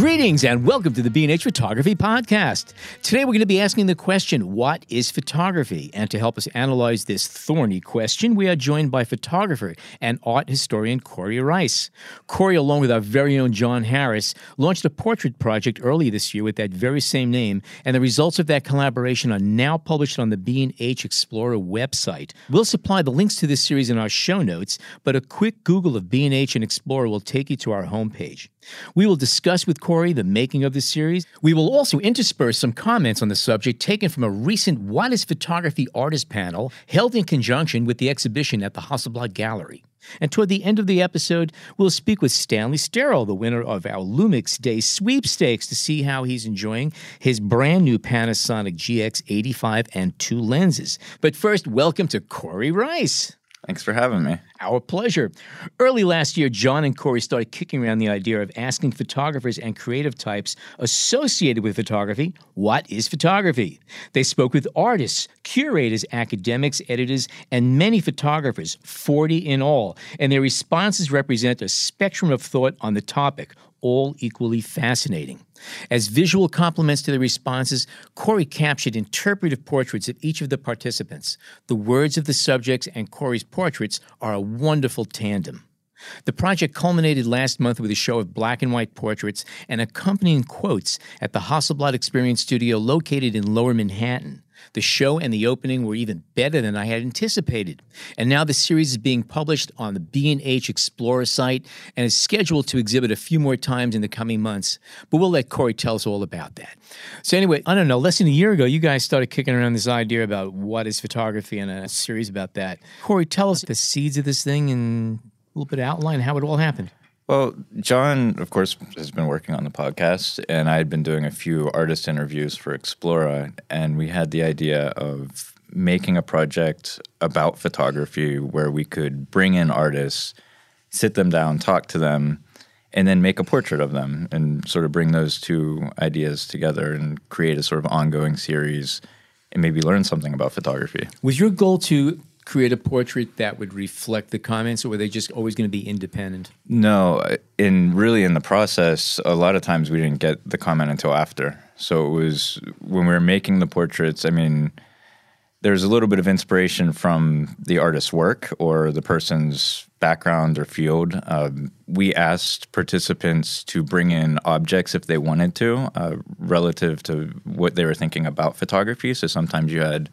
Greetings and welcome to the B&H Photography Podcast. Today we're going to be asking the question, what is photography? And to help us analyze this thorny question, we are joined by photographer and art historian Cory Rice. Cory, along with our very own John Harris, launched a portrait project early this year with that very same name, and the results of that collaboration are now published on the B&H Explora website. We'll supply the links to this series in our show notes, but a quick Google of B&H and Explora will take you to our homepage. We will discuss with the making of the series. We will also intersperse some comments on the subject taken from a recent What is Photography artist panel held in conjunction with the exhibition at the Hasselblad Gallery. And toward the end of the episode, we'll speak with Stanley Sterol, the winner of our Lumix Day sweepstakes, to see how he's enjoying his brand new Panasonic GX85 and two lenses. But first, welcome to Cory Rice. Thanks for having me. Our pleasure. Early last year, John and Cory started kicking around the idea of asking photographers and creative types associated with photography, what is photography? They spoke with artists, curators, academics, editors, and many photographers, 40 in all, and their responses represent a spectrum of thought on the topic, all equally fascinating. As visual complements to the responses, Cory captured interpretive portraits of each of the participants. The words of the subjects and Cory's portraits are a wonderful tandem. The project culminated last month with a show of black and white portraits and accompanying quotes at the Hasselblad Experience Studio located in Lower Manhattan. The show and the opening were even better than I had anticipated. And now the series is being published on the B&H Explora site and is scheduled to exhibit a few more times in the coming months. But we'll let Cory tell us all about that. So anyway, I don't know, less than a year ago, you guys started kicking around this idea about what is photography and a series about that. Cory, tell us the seeds of this thing and a little bit outline how it all happened. Well, John, of course, has been working on the podcast, and I had been doing a few artist interviews for Explora, and we had the idea of making a project about photography where we could bring in artists, sit them down, talk to them, and then make a portrait of them and sort of bring those two ideas together and create a sort of ongoing series and maybe learn something about photography. Was your goal to create a portrait that would reflect the comments, or were they just always going to be independent? No, in really in the process, a lot of times we didn't get the comment until after. So it was when we were making the portraits. I mean, there's a little bit of inspiration from the artist's work or the person's background or field. Um, we asked participants to bring in objects if they wanted to, uh, relative to what they were thinking about photography. So sometimes you had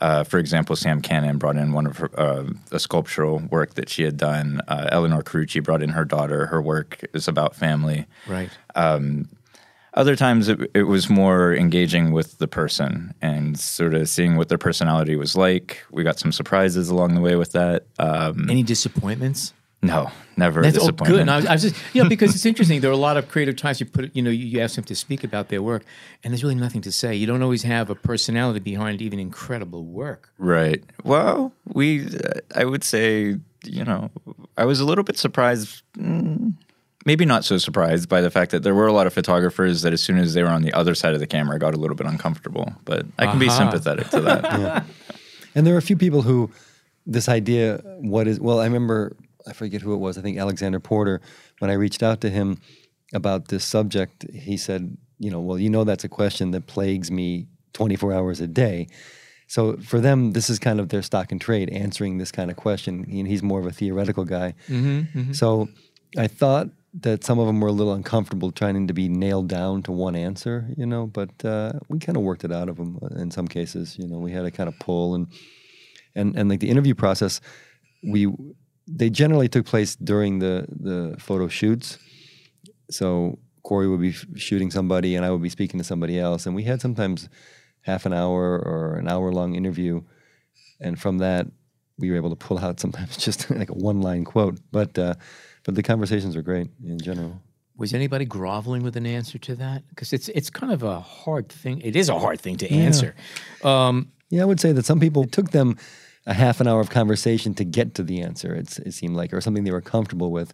uh, for example, Sam Cannon brought in one of her uh, a sculptural work that she had done. Uh, Elinor Carucci brought in her daughter. Her work is about family. Right. Um, other times it, it, was more engaging with the person and sort of seeing what their personality was like. We got some surprises along the way with that. Um, Any disappointments? No, never That's a disappointment. Oh, good. I was, I was, just, you know, because it's interesting. There are a lot of creative times you put, you know, you, you ask them to speak about their work, and there's really nothing to say. You don't always have a personality behind even incredible work. Right. Well, we, uh, I would say, you know, I was a little bit surprised. Mm, maybe not so surprised by the fact that there were a lot of photographers that as soon as they were on the other side of the camera got a little bit uncomfortable. But I can uh-huh. be sympathetic to that. yeah. And there are a few people who this idea, what is, well, I remember I forget who it was. I think Alexander Porter. When I reached out to him about this subject, he said, "You know, well, you know, that's a question that plagues me 24 hours a day." So for them, this is kind of their stock and trade, answering this kind of question. He, he's more of a theoretical guy. Mm-hmm, mm-hmm. So I thought that some of them were a little uncomfortable trying to be nailed down to one answer, you know, but uh, we kind of worked it out of them in some cases. You know, we had to kind of pull and and and like the interview process, we they generally took place during the the photo shoots. So Cory would be shooting somebody, and I would be speaking to somebody else, and we had sometimes half an hour or an hour long interview, and from that we were able to pull out sometimes just like a one line quote. But uh, but the conversations were great in general. Was anybody groveling with an answer to that? Because it's it's kind of a hard thing. It is a hard thing to answer. Yeah. Um, yeah, I would say that some people took them a half an hour of conversation to get to the answer. It seemed like, or something they were comfortable with.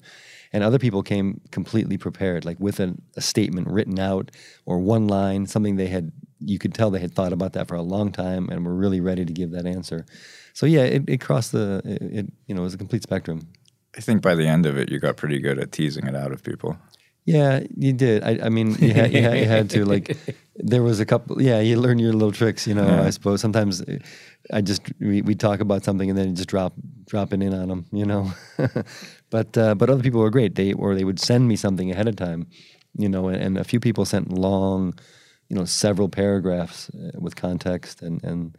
And other people came completely prepared, like with a, a statement written out or one line, something they had. You could tell they had thought about that for a long time and were really ready to give that answer. So yeah, it, it crossed the. It, it you know it was a complete spectrum. I think by the end of it, you got pretty good at teasing it out of people. Yeah, you did. I, I mean, you had, you, had, you had to like. There was a couple. Yeah, you learn your little tricks. You know, Yeah. I suppose sometimes I just we we talk about something and then just drop dropping in on them. You know, but uh, but other people were great. They or they would send me something ahead of time. You know, and, and a few people sent long, you know, several paragraphs uh, with context and and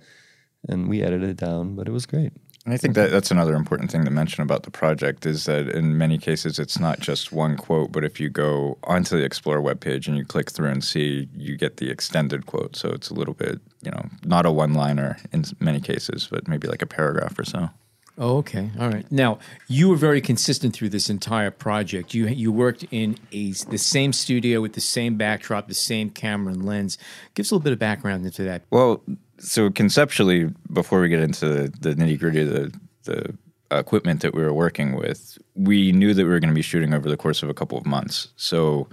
and we edited it down. But it was great. And I think that that's another important thing to mention about the project is that in many cases it's not just one quote, but if you go onto the Explora webpage and you click through and see, you get the extended quote. So it's a little bit, you know, not a one liner in many cases, but maybe like a paragraph or so. Oh, okay. All right. Now, you were very consistent through this entire project. You you worked in a the same studio with the same backdrop, the same camera and lens. Give us a little bit of background into that. Well, so conceptually, before we get into the, the nitty gritty of the, the equipment that we were working with, we knew that we were going to be shooting over the course of a couple of months. So,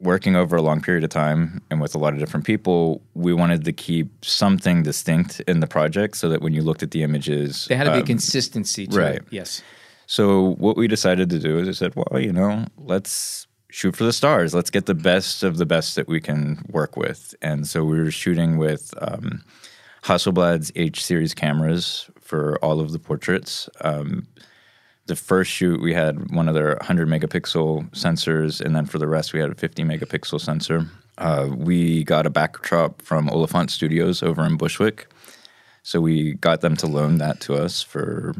working over a long period of time and with a lot of different people, we wanted to keep something distinct in the project so that when you looked at the images, There had to be um, consistency to right. it. Yes. so what we decided to do is I said, well, you know, let's shoot for the stars. Let's get the best of the best that we can work with. And so we were shooting with um, Hasselblad's H series cameras for all of the portraits. Um, the first shoot we had one of their 100 megapixel sensors, and then for the rest we had a 50 megapixel sensor. Uh, we got a backdrop from Oliphant Studios over in Bushwick. So we got them to loan that to us for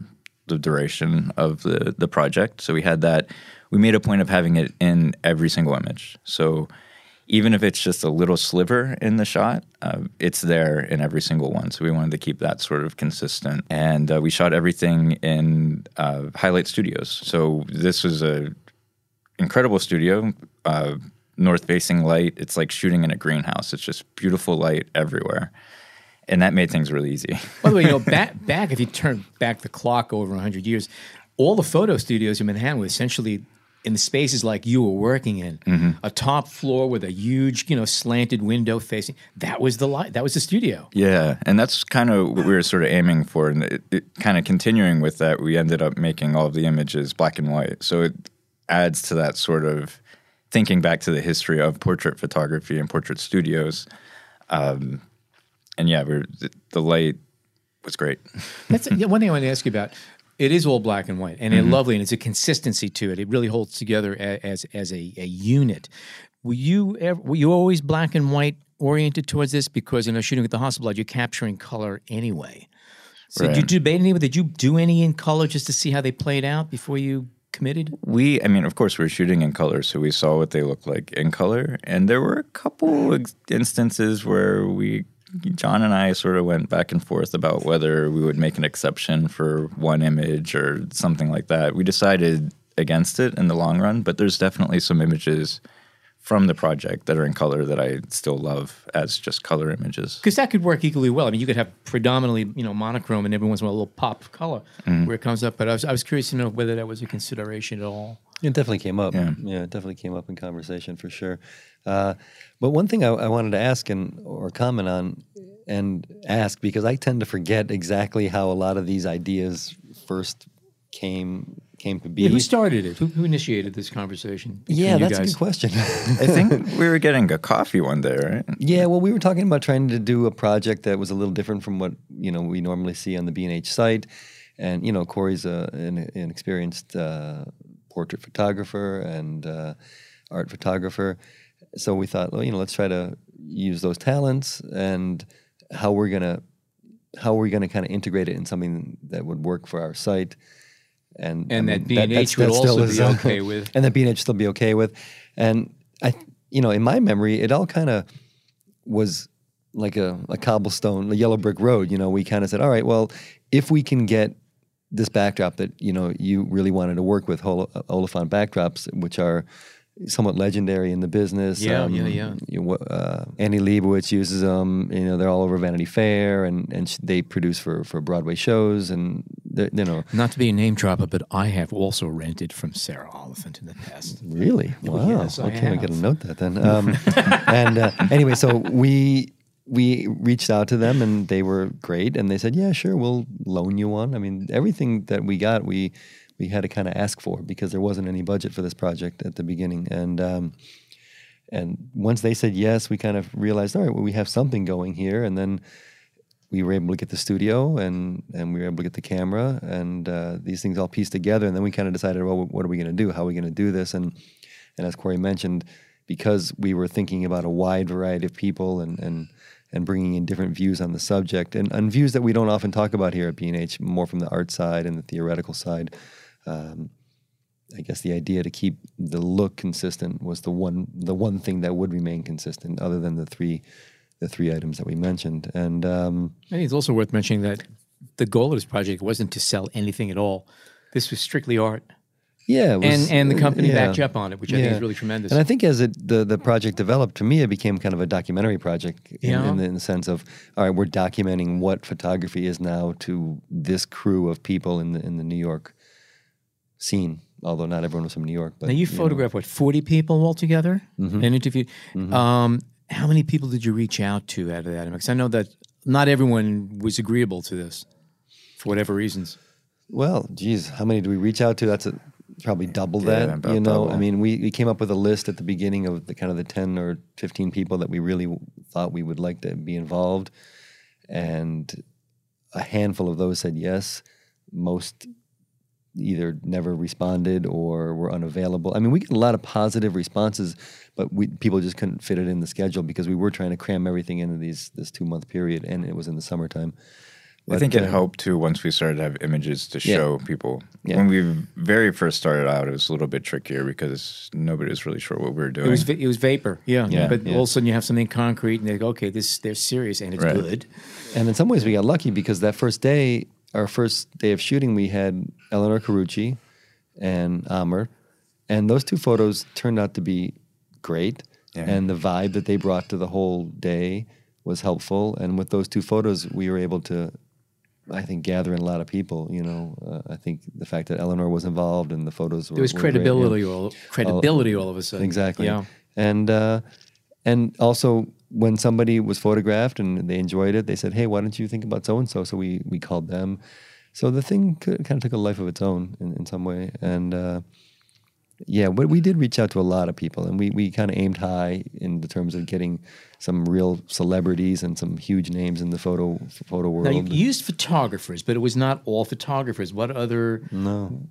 the duration of the, the project. So we had that. We made a point of having it in every single image. So even if it's just a little sliver in the shot, uh, it's there in every single one. So we wanted to keep that sort of consistent. And uh, we shot everything in uh, Highlight Studios. So this was a incredible studio, uh, north facing light. It's like shooting in a greenhouse. It's just beautiful light everywhere. And that made things really easy. By the way, you know, back back if you turn back the clock over hundred years, all the photo studios in Manhattan were essentially in the spaces like you were working in, Mm-hmm. a top floor with a huge, you know, slanted window facing. That was the light. That was the studio. Yeah, and that's kind of what we were sort of aiming for, and it, it, kind of continuing with that, we ended up making all of the images black and white. So it adds to that sort of thinking back to the history of portrait photography and portrait studios. Um, and yeah, we're, the, the light was great. That's yeah, one thing I want to ask you about. It is all black and white, and Mm-hmm. it's lovely, and it's a consistency to it. It really holds together as as a, a unit. Were you ever, were you always black and white oriented towards this? Because you know, shooting with the Hasselblad, you're capturing color anyway. So did you debate any? Did you do any in color just to see how they played out before you committed? We, I mean, of course, we're shooting in color, so we saw what they looked like in color. And there were a couple instances where we, John and I, sort of went back and forth about whether we would make an exception for one image or something like that. We decided against it in the long run, but there's definitely some images from the project that are in color that I still love as just color images. Because that could work equally well. I mean, you could have predominantly, you know, monochrome, and every once in a while a little pop of color Mm-hmm. where it comes up. But I was, I was curious to know whether that was a consideration at all. It definitely came up. Yeah. it definitely came up in conversation for sure. Uh, but one thing I, I wanted to ask and or comment on and ask because I tend to forget exactly how a lot of these ideas first came came to be. Yeah, who started it? Who, who initiated this conversation? Yeah, that's a good question. I think we were getting a coffee one day, right? Yeah, well, we were talking about trying to do a project that was a little different from what you know we normally see on the B and H site, and you know Cory's a, an, an experienced uh, portrait photographer and uh, art photographer, so we thought, well, you know, let's try to use those talents and how we're gonna how we're gonna kind of integrate it in something that would work for our site. And, And I that mean, B&H would still also be okay with. and that B&H still be okay with. And I, you know, in my memory, it all kind of was like a, a cobblestone, a yellow brick road. You know, we kind of said, all right, well, if we can get this backdrop that you know you really wanted to work with, Hol- Oliphant backdrops, which are somewhat legendary in the business. Yeah, yeah, yeah. you know, Uh, Annie Leibovitz uses them. You know, they're all over Vanity Fair, and and sh- they produce for for Broadway shows, and you know. Not to be a name dropper, but I have also rented from Sarah Oliphant in the past. Really? Wow. yes, I okay, we got to have. note that then. Um, and uh, anyway, so we we reached out to them, and they were great, and they said, "Yeah, sure, we'll loan you one." I mean, everything that we got, we we had to kind of ask for because there wasn't any budget for this project at the beginning, and. Um, and once they said yes, we kind of realized, all right, well, we have something going here. And then we were able to get the studio and, and we were able to get the camera and uh, these things all pieced together. And then we kind of decided, well, what are we going to do? How are we going to do this? And, and as Cory mentioned, because we were thinking about a wide variety of people and, and, and bringing in different views on the subject and, and views that we don't often talk about here at B&H, more from the art side and the theoretical side. Um, I guess the idea to keep the look consistent was the one the one thing that would remain consistent, other than the three the three items that we mentioned. And um, I think it's also worth mentioning that the goal of this project wasn't to sell anything at all. This was strictly art, yeah, was- and and the company yeah. backed up on it, which I think is really tremendous. And I think as it the, the project developed, to me, it became kind of a documentary project in, Yeah. in, the, in the sense of, all right, we're documenting what photography is now to this crew of people in the in the New York scene. Although not everyone was from New York, but now you you know. photographed what forty people altogether Mm-hmm. and interviewed. Um, how many people did you reach out to out of that? Because I know that not everyone was agreeable to this for whatever reasons. Well, geez, how many do we reach out to? That's a, probably double Yeah, that. you know, I mean, we, we came up with a list at the beginning of the kind of the ten or fifteen people that we really thought we would like to be involved, and a handful of those said yes. Most either never responded or were unavailable. I mean, we get a lot of positive responses, but we people just couldn't fit it in the schedule because we were trying to cram everything into these this two month period, and it was in the summertime. I think it uh, helped too once we started to have images to Yeah. show people. Yeah. When we very first started out, it was a little bit trickier because nobody was really sure what we were doing. It was it was vapor, yeah. Yeah, but yeah. all of a sudden you have something concrete, and they go, okay, this they're serious and it's Right. good. And in some ways, we got lucky because that first day, our first day of shooting, we had Elinor Carucci and Amr, and those two photos turned out to be great. Yeah. And the vibe that they brought to the whole day was helpful. And with those two photos, we were able to, I think, gathering a lot of people. You know, uh, I think the fact that Elinor was involved and the photos were There was were great, yeah. credibility, all credibility all of a sudden. Exactly. Yeah. And uh, and also when somebody was photographed and they enjoyed it, they said, "Hey, why don't you think about so and so?" So we we called them. So the thing kind of took a life of its own in, in some way. And uh, yeah, but we did reach out to a lot of people, and we we kind of aimed high in the terms of getting some real celebrities and some huge names in the photo photo world. Now you used photographers, but it was not all photographers. What other no.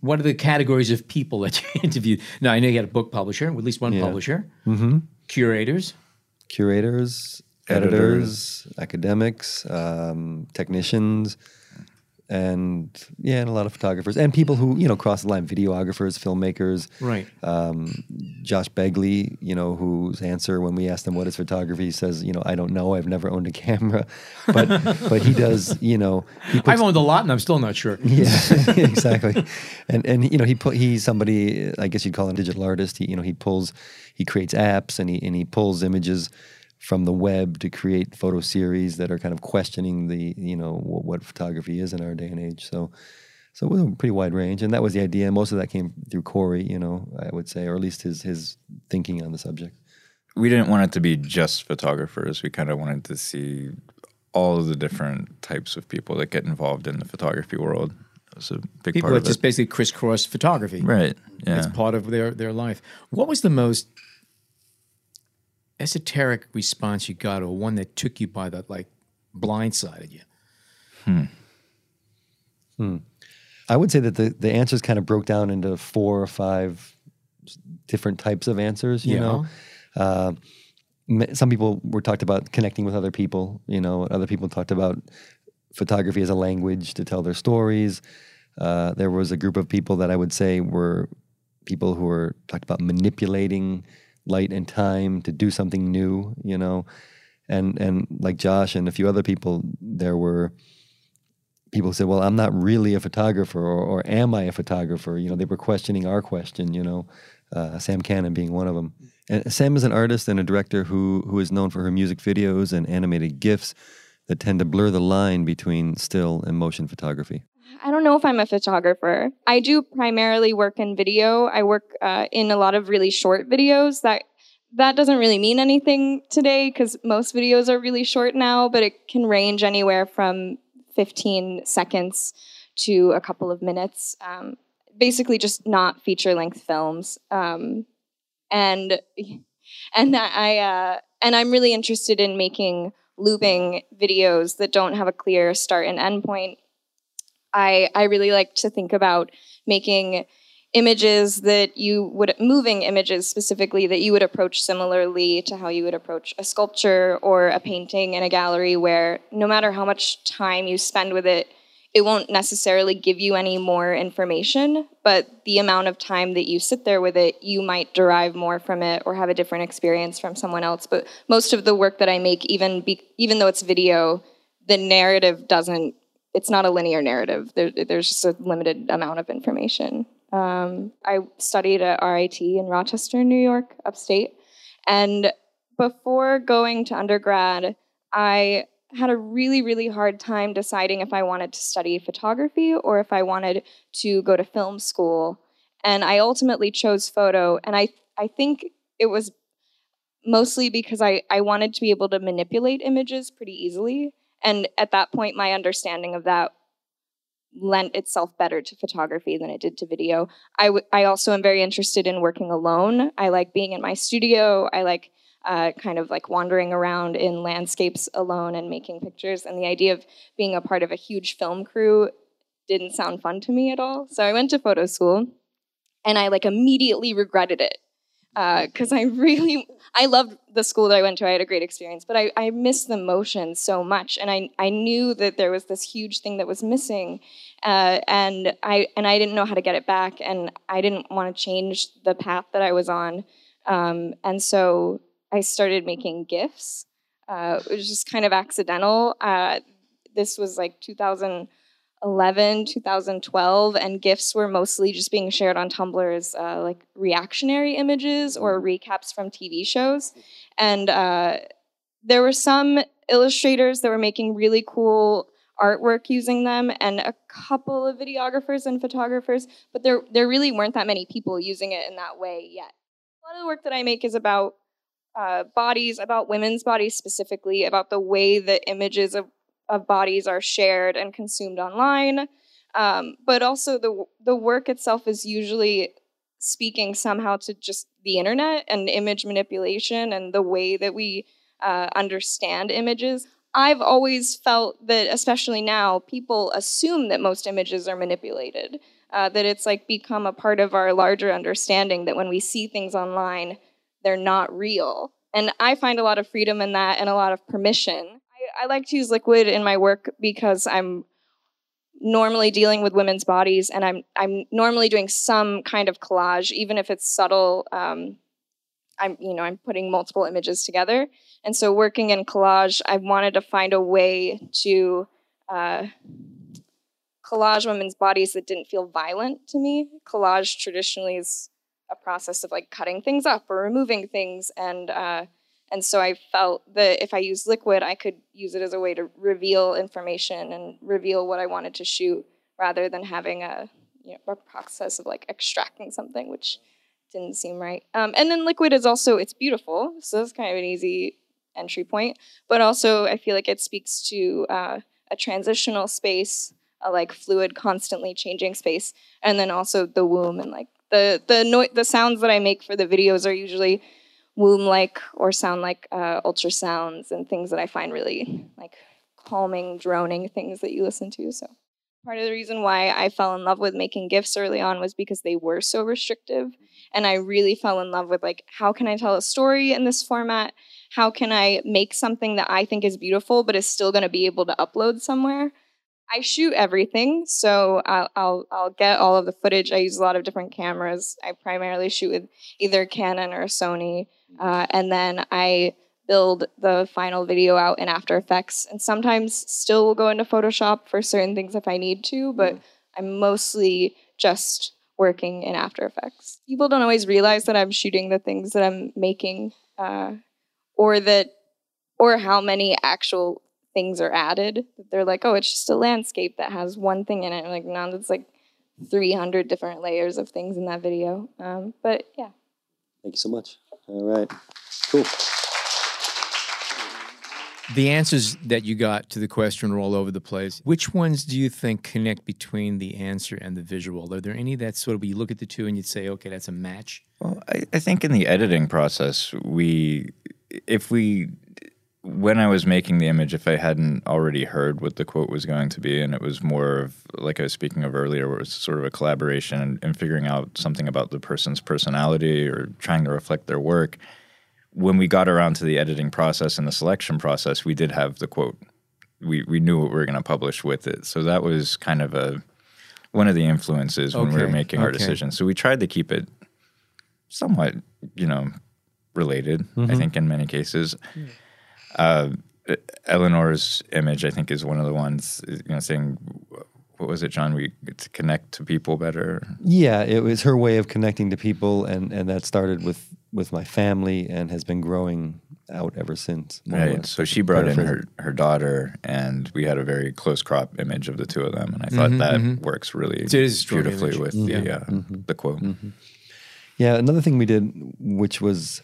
what are the categories of people that you interviewed? Now I know you had a book publisher, at least one Yeah. publisher, mm-hmm. curators. curators, Editors. editors, academics, um, technicians, and yeah, and a lot of photographers and people who you know cross the line: videographers, filmmakers. Right. Um, Josh Begley, you know, whose answer when we asked him what is photography, he says, you know, I don't know. I've never owned a camera, but but he does. You know, he puts I've owned a lot, and I'm still not sure. yeah, exactly. And and you know he put he's somebody I guess you'd call him a digital artist. He you know he pulls he creates apps and he and he pulls images from the web to create photo series that are kind of questioning the you know what, what photography is in our day and age. So so it was a pretty wide range, and that was the idea. Most of that came through Cory, you know, I would say, or at least his his thinking on the subject. we didn't want it to be just photographers. We kind of wanted to see all of the different types of people that get involved in the photography world. It was a big People part that of just it. basically crisscross photography. Right. Yeah. It's part of their their life. What was the most esoteric response you got, or one that took you by the like blindsided you? Hmm. Hmm. I would say that the, the answers kind of broke down into four or five different types of answers. You Yeah. know, uh, some people were talked about connecting with other people. You know, other people talked about photography as a language to tell their stories. Uh, there was a group of people that I would say were people who were talked about manipulating light and time to do something new. You know, and and like Josh and a few other people, there were people who said, "Well, I'm not really a photographer," or, or "Am I a photographer?" You know, they were questioning our question. You know, uh, Sam Cannon being one of them. And Sam is an artist and a director who who is known for her music videos and animated gifs that tend to blur the line between still and motion photography. I don't know if I'm a photographer. I do primarily work in video. I work uh, in a lot of really short videos that that doesn't really mean anything today because most videos are really short now, but it can range anywhere from 15 seconds to a couple of minutes. Um, basically, just not feature length films. Um, and and I uh, and I'm really interested in making looping videos that don't have a clear start and end point. I I really like to think about making images that you would moving images specifically that you would approach similarly to how you would approach a sculpture or a painting in a gallery where no matter how much time you spend with it it won't necessarily give you any more information but the amount of time that you sit there with it you might derive more from it or have a different experience from someone else. But most of the work that i make even be, even though it's video the narrative doesn't it's not a linear narrative there, there's just a limited amount of information um, I studied at RIT in Rochester, New York, upstate. And before going to undergrad, I had a really, really hard time deciding if I wanted to study photography or if I wanted to go to film school. And I ultimately chose photo. And I, I think it was mostly because I, I wanted to be able to manipulate images pretty easily. And at that point, my understanding of that lent itself better to photography than it did to video. I, w- I also am very interested in working alone. I like being in my studio. I like uh, kind of like wandering around in landscapes alone and making pictures. And the idea of being a part of a huge film crew didn't sound fun to me at all. So I went to photo school and I like immediately regretted it because uh, I really I loved the school that I went to. I had a great experience, but I, I missed the motion so much, and I I knew that there was this huge thing that was missing, uh, and I and I didn't know how to get it back, and I didn't want to change the path that I was on, um, and so I started making GIFs. Uh, it was just kind of accidental. Uh, this was like 2000. 2011, 2012, and GIFs were mostly just being shared on Tumblr as uh, like reactionary images or recaps from TV shows. And uh, there were some illustrators that were making really cool artwork using them and a couple of videographers and photographers, but there, there really weren't that many people using it in that way yet. A lot of the work that I make is about uh, bodies, about women's bodies specifically, about the way that images of of bodies are shared and consumed online. Um, but also the the work itself is usually speaking somehow to just the internet and image manipulation and the way that we uh, understand images. I've always felt that, especially now, people assume that most images are manipulated. Uh, that it's like become a part of our larger understanding that when we see things online, they're not real. And I find a lot of freedom in that and a lot of permission. I like to use liquid in my work because I'm normally dealing with women's bodies and I'm I'm normally doing some kind of collage, even if it's subtle. Um, I'm you know I'm putting multiple images together, and so working in collage, I wanted to find a way to uh, collage women's bodies that didn't feel violent to me. Collage traditionally is a process of like cutting things up or removing things, and uh, and so I felt that if I used liquid, I could use it as a way to reveal information and reveal what I wanted to shoot rather than having a, you know, a process of like extracting something, which didn't seem right. Um, and then liquid is also, it's beautiful. So that's kind of an easy entry point. But also, I feel like it speaks to uh, a transitional space, a like fluid, constantly changing space. And then also the womb and like the, the, no- the sounds that I make for the videos are usually womb like or sound like uh, ultrasounds and things that I find really like calming, droning things that you listen to. So part of the reason why I fell in love with making GIFs early on was because they were so restrictive. And I really fell in love with like, how can I tell a story in this format? How can I make something that I think is beautiful, but is still going to be able to upload somewhere? I shoot everything, so I'll, I'll, I'll get all of the footage. I use a lot of different cameras. I primarily shoot with either Canon or Sony, uh, and then I build the final video out in After Effects, and sometimes still will go into Photoshop for certain things if I need to, but I'm mostly just working in After Effects. People don't always realize that I'm shooting the things that I'm making, uh, or that, or how many actual things are added. They're like, oh, it's just a landscape that has one thing in it. Like, no, that's like 300 different layers of things in that video. Um, but yeah. Thank you so much. All right. Cool. The answers that you got to the question were all over the place. Which ones do you think connect between the answer and the visual? Are there any that sort of you look at the two and you'd say, okay, that's a match? Well, I, I think in the editing process, we, if we, when I was making the image, if I hadn't already heard what the quote was going to be, and it was more of, like I was speaking of earlier, where it was sort of a collaboration and, and figuring out something about the person's personality or trying to reflect their work, when we got around to the editing process and the selection process, we did have the quote. We we knew what we were going to publish with it, so that was kind of a one of the influences when we were Okay, making our okay. decisions. So we tried to keep it somewhat, you know, related. Mm-hmm. I think in many cases. Uh, Elinor's image, I think, is one of the ones. You know, saying, "What was it, John? We to connect to people better." Yeah, it was her way of connecting to people, and, and that started with, with my family and has been growing out ever since. Right. So she brought in her, her daughter, and we had a very close crop image of the two of them, and I thought that works really It is beautifully image. with Yeah. the uh, the quote. Yeah, another thing we did, which was,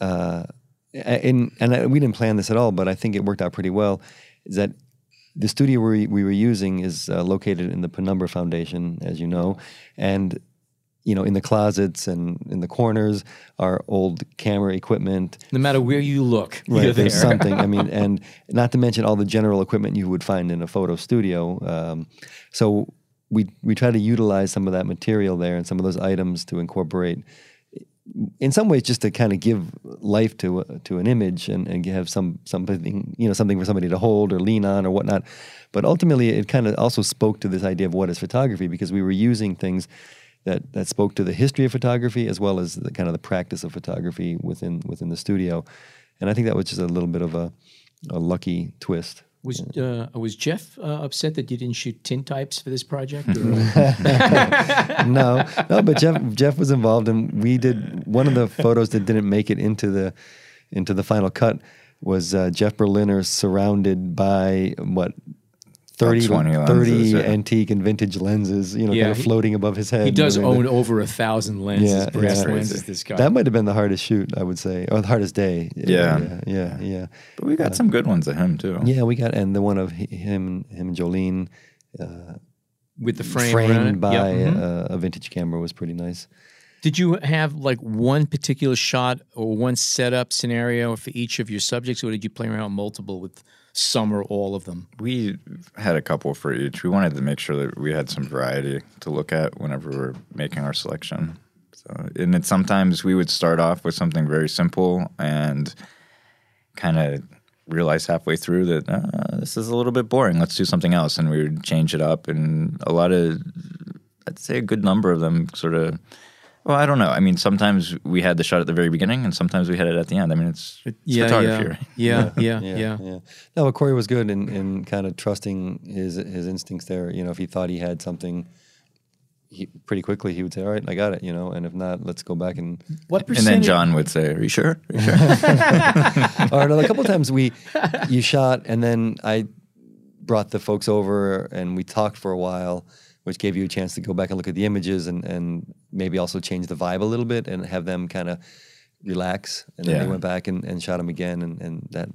uh, in and I, we didn't plan this at all, but I think it worked out pretty well, is that the studio we, we were using is uh, located in the Penumbra Foundation, as you know, and you know in the closets and in the corners are old camera equipment. No matter where you look, you're Right, there's there. something. I mean, and not to mention all the general equipment you would find in a photo studio. Um, so we we try to utilize some of that material there and some of those items to incorporate. In some ways, just to kind of give life to a- to an image and, and have some something you know something for somebody to hold or lean on or whatnot. But ultimately, it kind of also spoke to this idea of what is photography because we were using things that that spoke to the history of photography as well as the kind of the practice of photography within within the studio, and I think that was just a little bit of a, a lucky twist. Was uh, was Jeff uh, upset that you didn't shoot tintypes for this project? No, no, but Jeff Jeff was involved, and we did one of the photos that didn't make it into the into the final cut was uh, Jeff Berliner surrounded by what. 30, 20 30 lenses, yeah. antique and vintage lenses, you know, Yeah, kind of he- floating above his head. he does I mean, own over a thousand lenses, Yeah, brass yeah. lenses. This guy. That might have been the hardest shoot, I would say, or the hardest day. Yeah. yeah, yeah, yeah. But we got some good ones of him too. Yeah, we got and the one of him, him and Jolene with the frame framed around it. by Yeah, mhm. uh, a vintage camera was pretty nice. Did you have like one particular shot or one setup scenario for each of your subjects, or did you play around with multiple with some or all of them? We had a couple for each. We wanted to make sure that we had some variety to look at whenever we we're making our selection. So, and then sometimes we would start off with something very simple and kind of realize halfway through that uh, this is a little bit boring. Let's do something else, and we would change it up. And a lot of, I'd say, a good number of them sort of. Well, I don't know. I mean, sometimes we had the shot at the very beginning, and sometimes we had it at the end. I mean, it's, it's photography, yeah. right? yeah, yeah, Yeah, yeah, yeah. No, but Cory was good in, in kind of trusting his his instincts there. You know, if he thought he had something, he pretty quickly he would say, "All right, I got it." You know, and if not, let's go back and. What And then percentage? John would say, "Are you sure?" Are you sure? or another couple of times we you shot and then I brought the folks over and we talked for a while, which gave you a chance to go back and look at the images and, and maybe also change the vibe a little bit and have them kind of relax. And then they went back and, and shot them again and, and that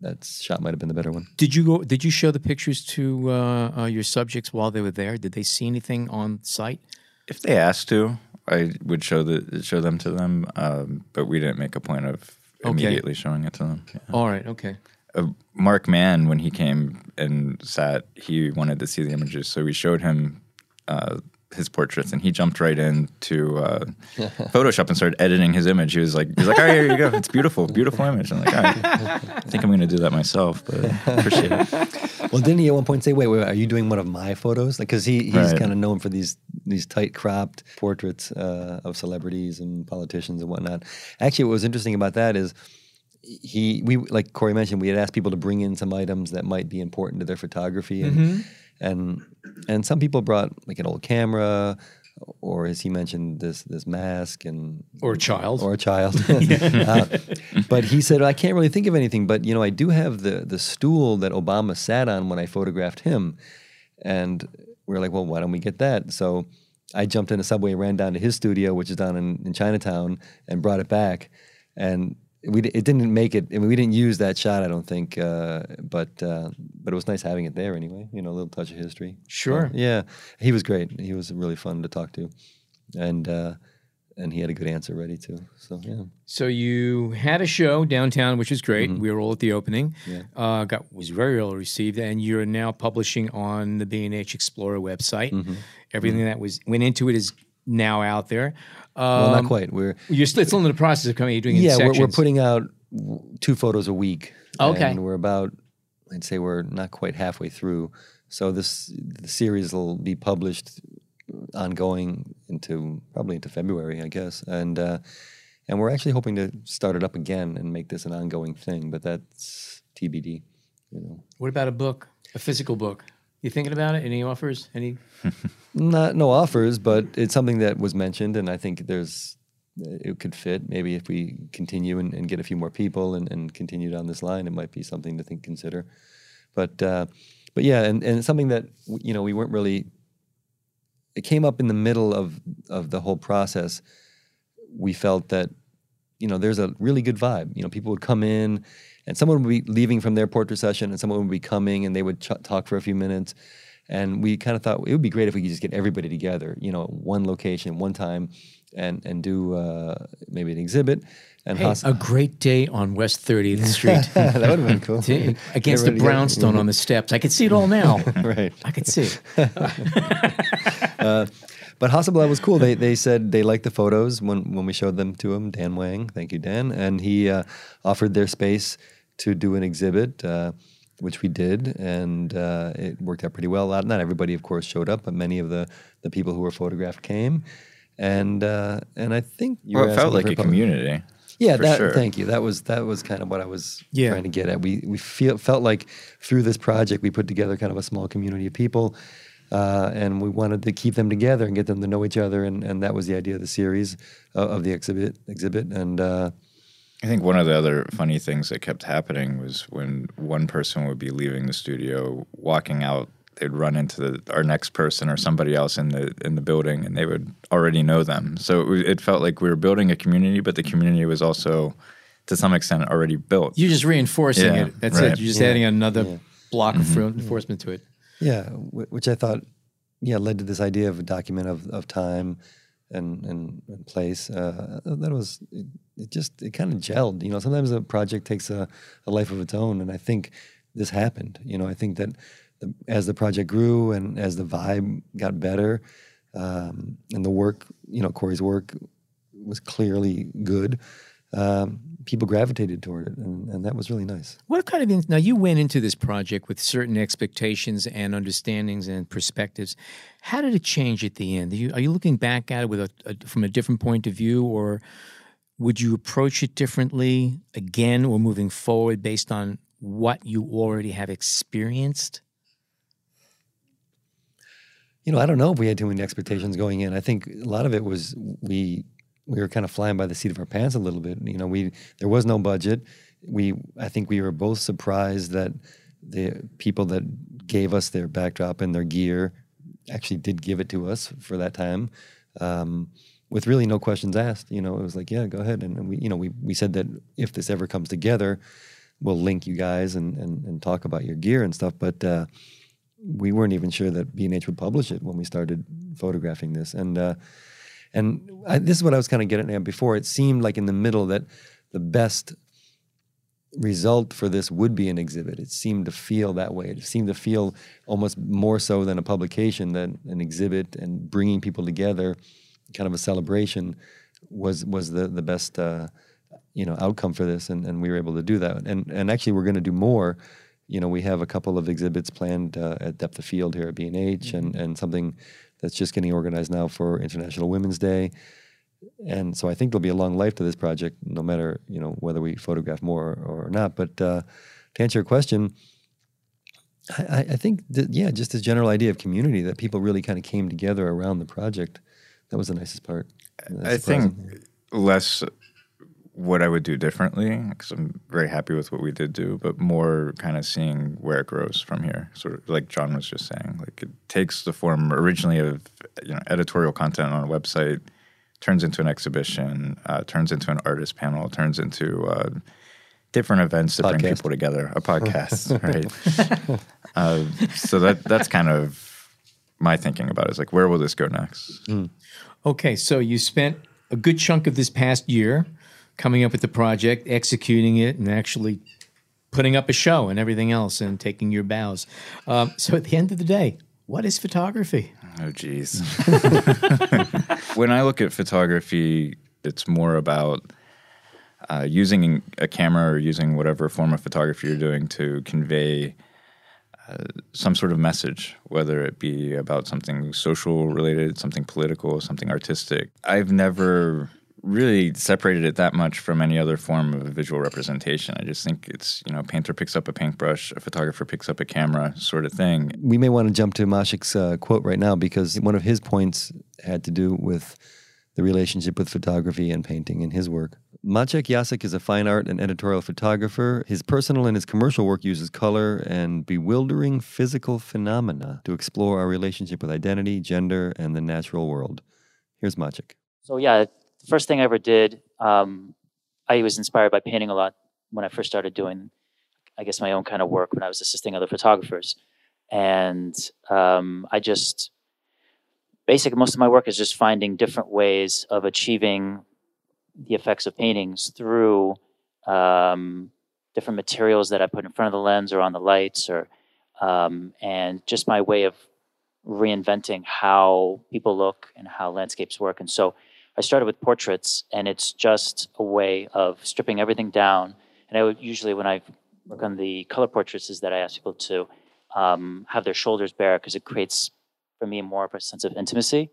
that shot might have been the better one. Did you go? Did you show the pictures to uh, uh, your subjects while they were there? Did they see anything on site? if they asked to, I would show the show them to them. Um, but we didn't make a point of Okay. immediately showing it to them. Yeah. All right, okay. Uh, Mark Mann, when he came and sat, he wanted to see the images, so we showed him uh, his portraits, and he jumped right into uh, Photoshop and started editing his image. He was like, "He's like, all right, here you go. It's beautiful, beautiful image." I'm like, all right, I think I'm going to do that myself, but appreciate it. Well, didn't he at one point say, "Wait, wait, are you doing one of my photos?" Like, because he he's Right. kind of known for these these tight cropped portraits uh, of celebrities and politicians and whatnot. Actually, what was interesting about that is he we like Cory mentioned we had asked people to bring in some items that might be important to their photography and Mm-hmm. And and some people brought like an old camera or as he mentioned this this mask and Or a child. or a child. Uh, but he said, I can't really think of anything, but you know, I do have the the stool that Obama sat on when I photographed him. And we are like, well, why don't we get that? So I jumped in a subway, ran down to his studio, which is down in, in Chinatown, and brought it back. And we it didn't make it. I mean, we didn't use that shot, I don't think. Uh, but uh, but it was nice having it there anyway. You know, a little touch of history. Sure. Yeah, he was great. He was really fun to talk to, and uh, and he had a good answer ready too. So yeah, So you had a show downtown, which was great. We were all at the opening. Mm-hmm. Yeah. Uh, got was very well received, and you're now publishing on the B and H Explora website. Mm-hmm. Everything that was went into it is now out there. Well, Um, not quite. We're You're still, it's still in the process of coming. You're doing it in yeah, we're, we're sections. putting out w- two photos a week. Okay. and we're about I'd say we're not quite halfway through. So this the series will be published ongoing into probably into February, I guess, and uh, and we're actually hoping to start it up again and make this an ongoing thing, but that's TBD. You know. What about a book, a physical book? You thinking about it? Any offers? Any? Not no offers, but it's something that was mentioned, and I think there's it could fit. Maybe if we continue and, and get a few more people and, and continue down this line, it might be something to think consider. But uh, but yeah, and, and something that you know we weren't really. It came up in the middle of of the whole process. We felt that you know there's a really good vibe. You know, people would come in, and someone would be leaving from their portrait session, and someone would be coming, and they would ch- talk for a few minutes. And we kind of thought it would be great if we could just get everybody together, you know, one location, one time, and and do uh, maybe an exhibit. And Hey, Haas- a great day on West 30th Street. that would have been cool. To- against the brownstone on the steps. I could see it all now. right. I could see it. But Hasselblad was cool. They they said they liked the photos when when we showed them to him. Dan Wang, thank you, Dan, and he uh, offered their space to do an exhibit, uh, which we did, and uh, it worked out pretty well. Not, not everybody, of course, showed up, but many of the the people who were photographed came, and uh, and I think you Well, it felt like a community. Yeah, that, sure. thank you. That was that was kind of what I was Yeah. trying to get at. We we feel felt like through this project we put together kind of a small community of people, uh, and we wanted to keep them together and get them to know each other, and, and that was the idea of the series uh, of the exhibit exhibit. And uh, I think one of the other funny things that kept happening was when one person would be leaving the studio, walking out, they'd run into the, our next person or somebody else in the in the building, and they would already know them. So it, it felt like we were building a community, but the community was also, to some extent, already built. You're just reinforcing Yeah, it. That's right. it. You're just Yeah. adding another block of reinforcement to it. Yeah, which I thought yeah led to this idea of a document of, of time and and, and place. Uh, that was it, it just it kind of gelled. You know, sometimes a project takes a, a life of its own, and I think this happened. You know, I think that the, as the project grew and as the vibe got better, um, and the work, you know, Cory's work was clearly good. Um, people gravitated toward it, and, and that was really nice. What kind of in, now you went into this project with certain expectations and understandings and perspectives. How did it change at the end? Are you, are you looking back at it with a, a from a different point of view, or would you approach it differently again, or moving forward based on what you already have experienced? You know, I don't know if we had too many expectations going in. I think a lot of it was we we were kind of flying by the seat of our pants a little bit. You know, we there was no budget. We I think we were both surprised that the people that gave us their backdrop and their gear actually did give it to us for that time. Um, with really no questions asked, you know, it was like, yeah, go ahead. And, we, you know, we, we said that if this ever comes together, we'll link you guys and, and, and talk about your gear and stuff. But, uh, we weren't even sure that B&H would publish it when we started photographing this. And uh, and I, this is what I was kind of getting at before. It seemed like in the middle that the best result for this would be an exhibit. It seemed to feel that way. It seemed to feel almost more so than a publication than an exhibit and bringing people together, kind of a celebration, was was the the best uh, you know outcome for this. And, and we were able to do that. And and actually we're going to do more you know, we have a couple of exhibits planned uh, at Depth of Field here at B&H and, and something that's just getting organized now for International Women's Day. and so I think there'll be a long life to this project, no matter you know whether we photograph more or, or not. But uh, to answer your question, I, I think that yeah, just this general idea of community that people really kind of came together around the project. That was the nicest part. That's I think less what I would do differently because I'm very happy with what we did do, but more kind of seeing where it grows from here. Sort of like John was just saying, like it takes the form originally of you know editorial content on a website, turns into an exhibition, uh, turns into an artist panel, turns into uh, different events that bring people together, a podcast, right? uh, so that that's kind of my thinking about it. Is like where will this go next? Okay, so you spent a good chunk of this past year coming up with the project, executing it, and actually putting up a show and everything else and taking your bows. Um, so at the end of the day, what is photography? Oh, geez. when I look at photography, it's more about uh, using a camera or using whatever form of photography you're doing to convey uh, some sort of message, whether it be about something social related, something political, something artistic. I've never really separated it that much from any other form of visual representation. I just think it's, you know, a painter picks up a paintbrush, a photographer picks up a camera sort of thing. we may want to jump to Maciek's uh, quote right now because one of his points had to do with the relationship with photography and painting in his work. Maciek Jasik is a fine art and editorial photographer. His personal and his commercial work uses color and bewildering physical phenomena to explore our relationship with identity, gender, and the natural world. Here's Maciek. So yeah, the first thing I ever did, um, I was inspired by painting a lot when I first started doing, I guess, my own kind of work when I was assisting other photographers, and um, I just basically most of my work is just finding different ways of achieving the effects of paintings through um, different materials that I put in front of the lens or on the lights, or um, and just my way of reinventing how people look and how landscapes work. And so I started with portraits, and it's just a way of stripping everything down. And I would usually, when I work on the color portraits, is that I ask people to um, have their shoulders bare because it creates, for me, more of a sense of intimacy.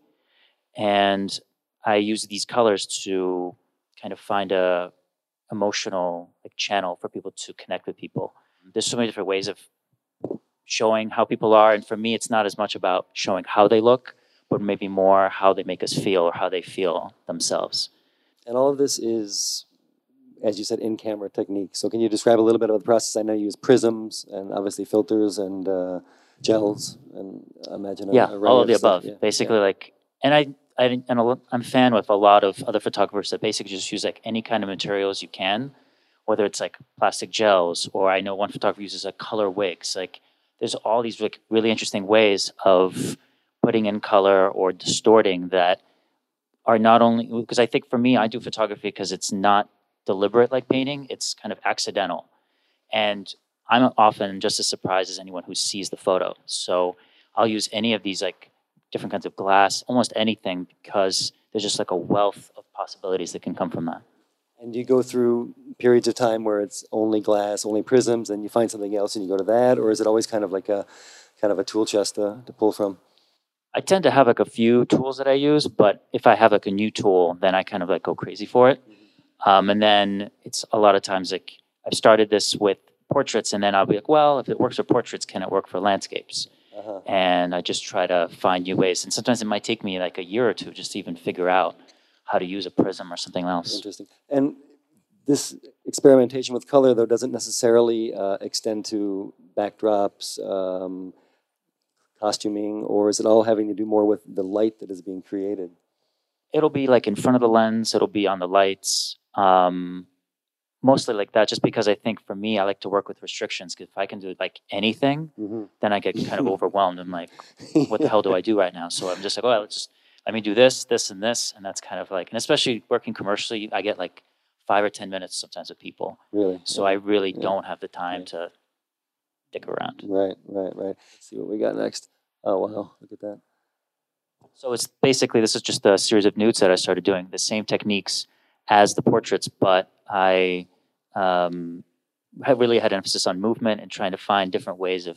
And I use these colors to kind of find a emotional like channel for people to connect with people. There's so many different ways of showing how people are, and for me, it's not as much about showing how they look, but maybe more how they make us feel or how they feel themselves. And all of this is, as you said, in camera technique. So, can you describe a little bit of the process? I know you use prisms and obviously filters and uh, gels, and I imagine yeah, all of the stuff. above, Yeah, basically. yeah. Like, and I, I and I'm a fan with a lot of other photographers that basically just use like any kind of materials you can, whether it's like plastic gels or I know one photographer uses a color wigs. Like, there's all these like really interesting ways of putting in color or distorting that are not only because I think for me, I do photography because it's not deliberate like painting; it's kind of accidental, and I'm often just as surprised as anyone who sees the photo. So I'll use any of these like different kinds of glass, almost anything, because there's just like a wealth of possibilities that can come from that. And you go through periods of time where it's only glass, only prisms, and you find something else and you go to that, or is it always kind of like a kind of a tool chest to, to pull from? I tend to have like a few tools that I use, but if I have like a new tool, then I kind of like go crazy for it. Um, and then it's a lot of times like I've started this with portraits, and then I'll be like, well, if it works for portraits, can it work for landscapes? Uh-huh. And I just try to find new ways. And sometimes it might take me like a year or two just to even figure out how to use a prism or something else. Interesting. And this experimentation with color, though, doesn't necessarily uh, extend to backdrops, um, costuming, or is it all having to do more with the light that is being created? It'll be like in front of the lens, it'll be on the lights. Um, mostly like that, just because I think for me, I like to work with restrictions. Because if I can do like anything, Mm-hmm. then I get kind of overwhelmed. I'm like, what the hell do I do right now? So I'm just like, oh, let's just let me do this, this, and this, and that's kind of like, and especially working commercially, I get like five or ten minutes sometimes with people. Really? So I really Yeah. don't have the time Yeah. to stick around. Right, right, right. Let's see what we got next. Oh, wow. Look at that. So it's basically this is just a series of nudes that I started doing the same techniques as the portraits, but I um, really had emphasis on movement and trying to find different ways of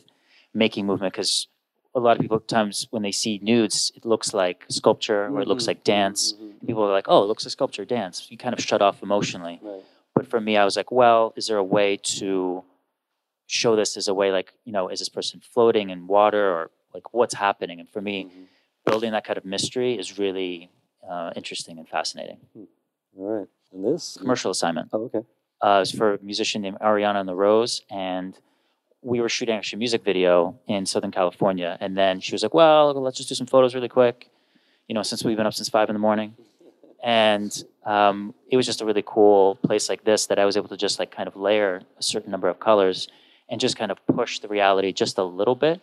making movement because a lot of people times when they see nudes, it looks like sculpture or it looks Mhm, like dance, mhm, people are like, "Oh, it looks like sculpture, dance." You kind of shut off emotionally. Right. But for me, I was like, "Well, is there a way to show this as a way, like you know, is this person floating in water or like what's happening?" And for me, Mhm. building that kind of mystery is really uh, interesting and fascinating. All right. And this? Commercial assignment. Oh, okay. uh, it was for a musician named Ariana and the Rose, and we were shooting actually a music video in Southern California. And then she was like, "Well, let's just do some photos really quick," you know, since we've been up since five in the morning. And um, it was just a really cool place like this that I was able to just like kind of layer a certain number of colors and just kind of push the reality just a little bit,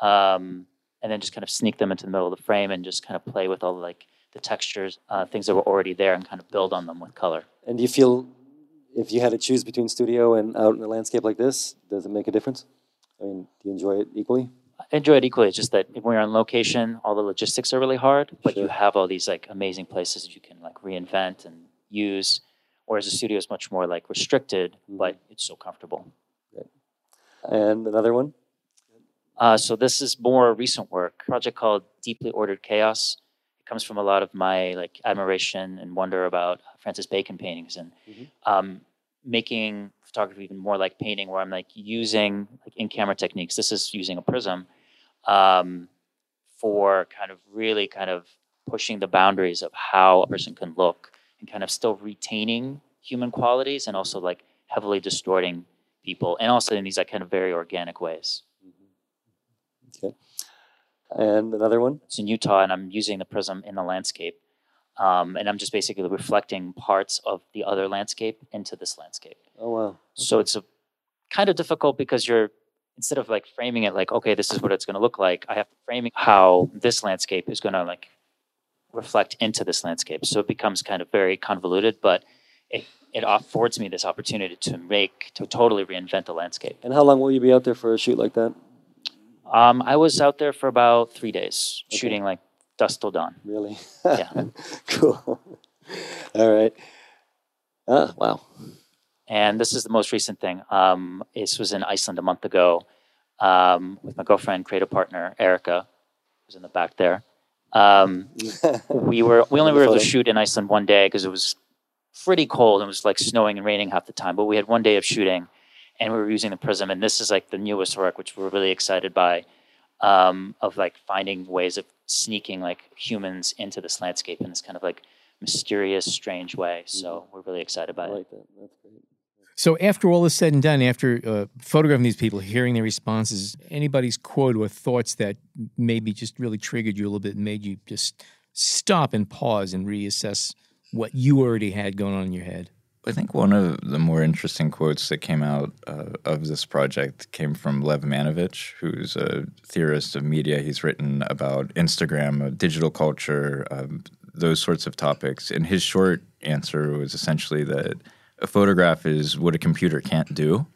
um, and then just kind of sneak them into the middle of the frame and just kind of play with all the, like the textures, uh, things that were already there, and kind of build on them with color. And do you feel if you had to choose between studio and out in the landscape like this, does it make a difference? I mean, do you enjoy it equally? I enjoy it equally. It's just that when you're on location, all the logistics are really hard, but you have all these like amazing places that you can like reinvent and use. Whereas the studio is much more like restricted, but it's so comfortable. And another one? Uh, so this is more recent work, a project called Deeply Ordered Chaos. It comes from a lot of my like admiration and wonder about Francis Bacon paintings and Mhm. um, making photography even more like painting, where I'm like using like in-camera techniques. This is using a prism um, for kind of really kind of pushing the boundaries of how a person can look and kind of still retaining human qualities and also like heavily distorting people and also in these like kind of very organic ways. Okay. And another one? it's in Utah, and I'm using the prism in the landscape. Um, and I'm just basically reflecting parts of the other landscape into this landscape. Oh, wow. So it's a kind of difficult because you're instead of like framing it like, okay, this is what it's going to look like. I have to frame how this landscape is going to like reflect into this landscape. So it becomes kind of very convoluted, but it it affords me this opportunity to make to totally reinvent the landscape. And how long will you be out there for a shoot like that? Um, I was out there for about three days, Okay. shooting like dusk till dawn. Really? Yeah. cool. All right. Ah, wow. And this is the most recent thing. Um, this was in Iceland a month ago um, with my girlfriend, creative partner Erica, who's in the back there. Um, we were we only were able to shoot in Iceland one day because it was pretty cold and it was like snowing and raining half the time. But we had one day of shooting, and we were using the prism. And this is like the newest work, which we're really excited by, um, of like finding ways of sneaking like humans into this landscape in this kind of like mysterious, strange way. So we're really excited I by it. that. That's great. So after all is said and done, after uh, photographing these people, hearing their responses, anybody's quote or thoughts that maybe just really triggered you a little bit and made you just stop and pause and reassess what you already had going on in your head. I think one of the more interesting quotes that came out uh, of this project came from Lev Manovich, who's a theorist of media. He's written about Instagram, uh, digital culture, um, those sorts of topics. And his short answer was essentially that a photograph is what a computer can't do.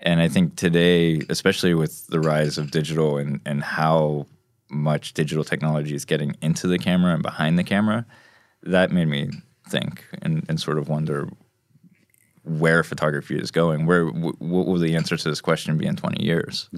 And I think today, especially with the rise of digital and, and how much digital technology is getting into the camera and behind the camera, that made me think and, and sort of wonder where photography is going. Where w- what will the answer to this question be in twenty years?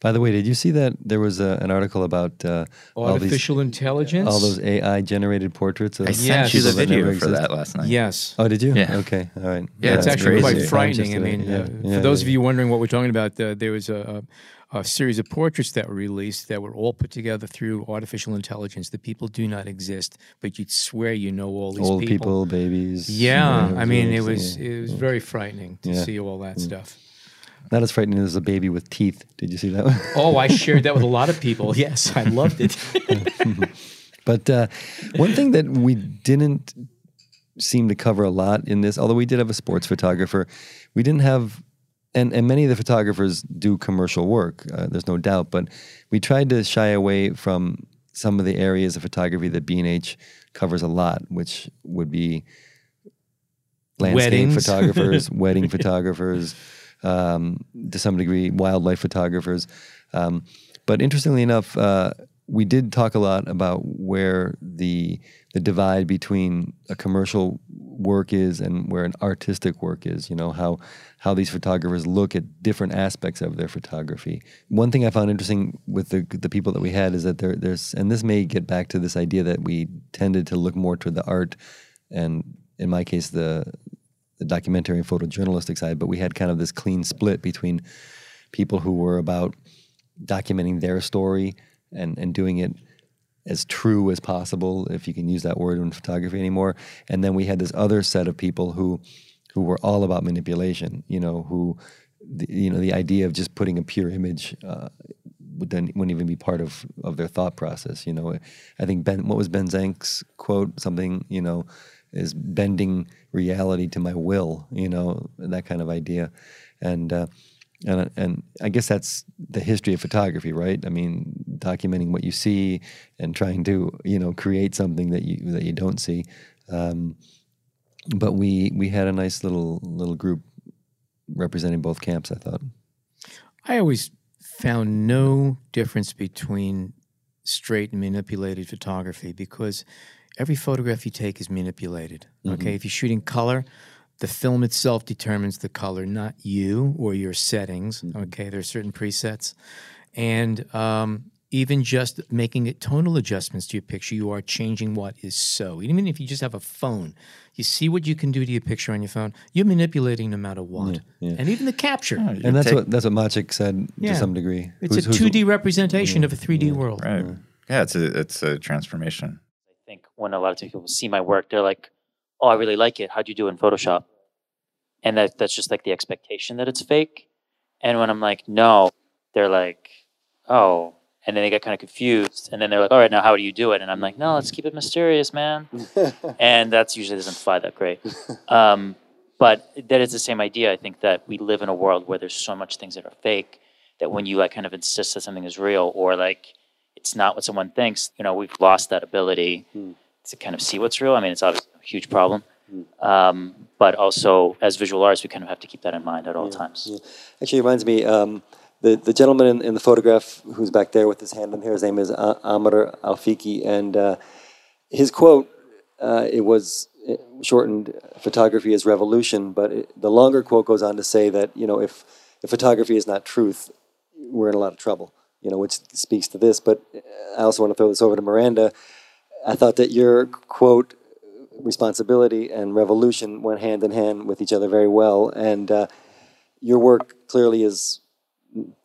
By the way, did you see that there was a, an article about uh, all these Artificial intelligence. all those AI generated portraits of I sent Yes. you the video for that last night. Yes. Oh, did you? Yeah. Okay. All right. Yeah, it's that's actually quite frightening. I mean, it. uh, Yeah. for those yeah. of you wondering what we're talking about, uh, there was a, a, series of portraits that were released that were all put together through artificial intelligence. The people do not exist, but you'd swear you know all these old people, babies. Yeah, you know, I mean, it was yeah. it was very frightening to Yeah. see all that stuff. not as frightening as a baby with teeth. Did you see that one? Oh, I shared that with a lot of people. Yes, I loved it. But uh, one thing that we didn't seem to cover a lot in this, although we did have a sports photographer, we didn't have, and, and many of the photographers do commercial work, uh, there's no doubt, but we tried to shy away from some of the areas of photography that B&H covers a lot, which would be landscape Weddings. photographers, wedding photographers, um, to some degree, wildlife photographers. Um, but interestingly enough, uh, we did talk a lot about where the the divide between a commercial work is and where an artistic work is. You know how how these photographers look at different aspects of their photography. One thing I found interesting with the the people that we had is that there there's and this may get back to this idea that we tended to look more to the art and in my case the the documentary and photojournalistic side, but we had kind of this clean split between people who were about documenting their story and, and doing it as true as possible, if you can use that word in photography anymore. And then we had this other set of people who who were all about manipulation. You know, who the, you know the idea of just putting a pure image uh, would then wouldn't even be part of of their thought process. You know, I think Ben, what was Ben Zank's quote? Something you know is bending reality to my will. You know, that kind of idea, and. Uh, and and I guess that's the history of photography, right? I mean, documenting what you see and trying to you know create something that you that you don't see. Um, but we we had a nice little little group representing both camps. I thought. I always found no difference between straight and manipulated photography because every photograph you take is manipulated. Okay, if you're shooting color, the film itself determines the color, not you or your settings. Okay, there are certain presets, and um, even just making it tonal adjustments to your picture, you are changing what is so. Even if you just have a phone, you see what you can do to your picture on your phone. You're manipulating no matter what, and even the capture. And that's what that's what Maciek said Yeah. to some degree. It's Who's- a 2D representation of a 3D world. Right. Yeah, it's a it's a transformation. I think when a lot of people see my work, they're like, "Oh, I really like it. How'd you do it in Photoshop?" And that that's just like the expectation that it's fake. And when I'm like, "No," they're like, "Oh," and then they get kind of confused. And then they're like, "All right, now how do you do it?" And I'm like, "No, let's keep it mysterious, man." and that's usually doesn't fly that great. Um, but that is the same idea. I think that we live in a world where there's so much things that are fake that when you like kind of insist that something is real or like it's not what someone thinks, you know, we've lost that ability to kind of see what's real. I mean, it's obviously a huge problem. Um, but also, as visual artists, we kind of have to keep that in mind at all times. Actually, it reminds me, um, the, the gentleman in, in the photograph who's back there with his hand in here, his name is A- Amr Alfiki, and uh, his quote, uh, it was uh, shortened, photography is revolution, but it, the longer quote goes on to say that, you know, if, if photography is not truth, we're in a lot of trouble, you know, which speaks to this. But I also want to throw this over to Miranda. I thought that your quote, responsibility and revolution went hand in hand with each other very well. And uh, your work clearly is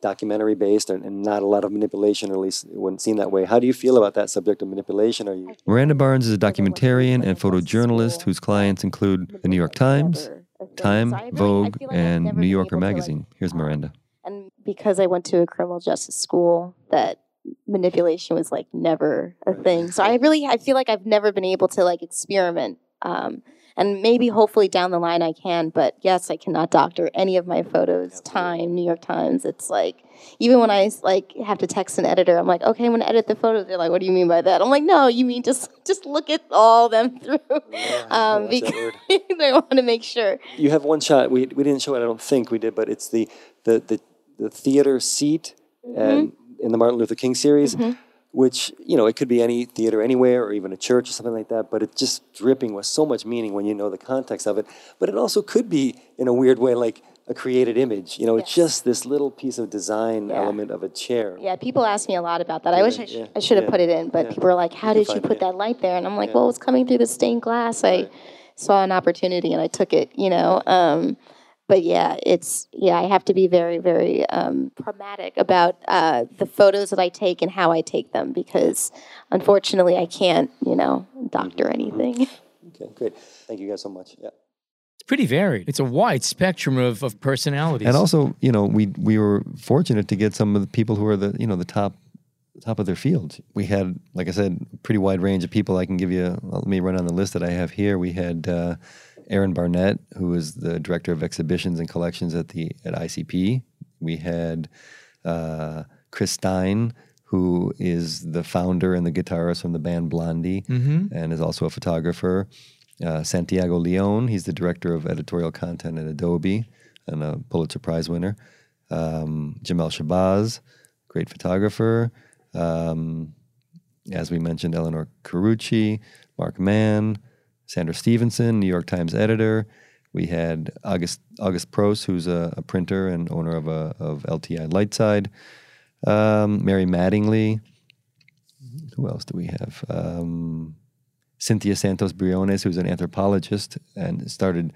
documentary based and, and not a lot of manipulation, or at least it wouldn't seem that way. How do you feel about that subject of manipulation? Are you Miranda Barnes is a documentarian and photojournalist whose clients include the New York Times, Time, Vogue, and New Yorker Magazine. Here's Miranda. and because I went to a criminal justice school, that manipulation was like never a thing. So I really, I feel like I've never been able to like experiment. Um, and maybe hopefully down the line I can, but yes, I cannot doctor any of my photos. Time, New York Times. It's like even when I like have to text an editor, I'm like, okay, I'm gonna edit the photos. They're like, what do you mean by that? I'm like, no, you mean just just look at all them through, um, because they want to make sure. you have one shot. We, we didn't show it. I don't think we did, but it's the the the, the theater seat and in the Martin Luther King series, which you know it could be any theater anywhere or even a church or something like that. But it's just dripping with so much meaning when you know the context of it. But it also could be in a weird way like a created image. You know, it's just this little piece of design Yeah. element of a chair. Yeah, people ask me a lot about that. I wish I, sh- yeah, I should have put it in, but people are like, "How can did you it, put yeah. that light there?" And I'm like, "Well, it's coming through the stained glass. I saw an opportunity and I took it." You know. Um, but yeah, it's yeah. I have to be very, very um, pragmatic about uh, the photos that I take and how I take them because, unfortunately, I can't, you know, doctor anything. Okay, great. Thank you guys so much. Yeah. It's pretty varied. It's a wide spectrum of, of personalities. And also, you know, we we were fortunate to get some of the people who are the you know the top top of their field. We had, like I said, pretty wide range of people. I can give you. let me run on the list that I have here. We had uh, Erin Barnett, who is the director of exhibitions and collections at the at ICP. We had uh, Chris Stein, who is the founder and the guitarist from the band Blondie, and is also a photographer. Uh, Santiago Lyon, he's the director of editorial content at Adobe and a Pulitzer Prize winner. Um, Jamel Shabazz, great photographer. Um, as we mentioned, Elinor Carucci, Mark Mann, Sandra Stevenson, New York Times editor. We had August August Pros, who's a, a printer and owner of a of LTI Lightside. Um, Mary Mattingly. Who else do we have? Um, Cynthia Santos Briones, who's an anthropologist and started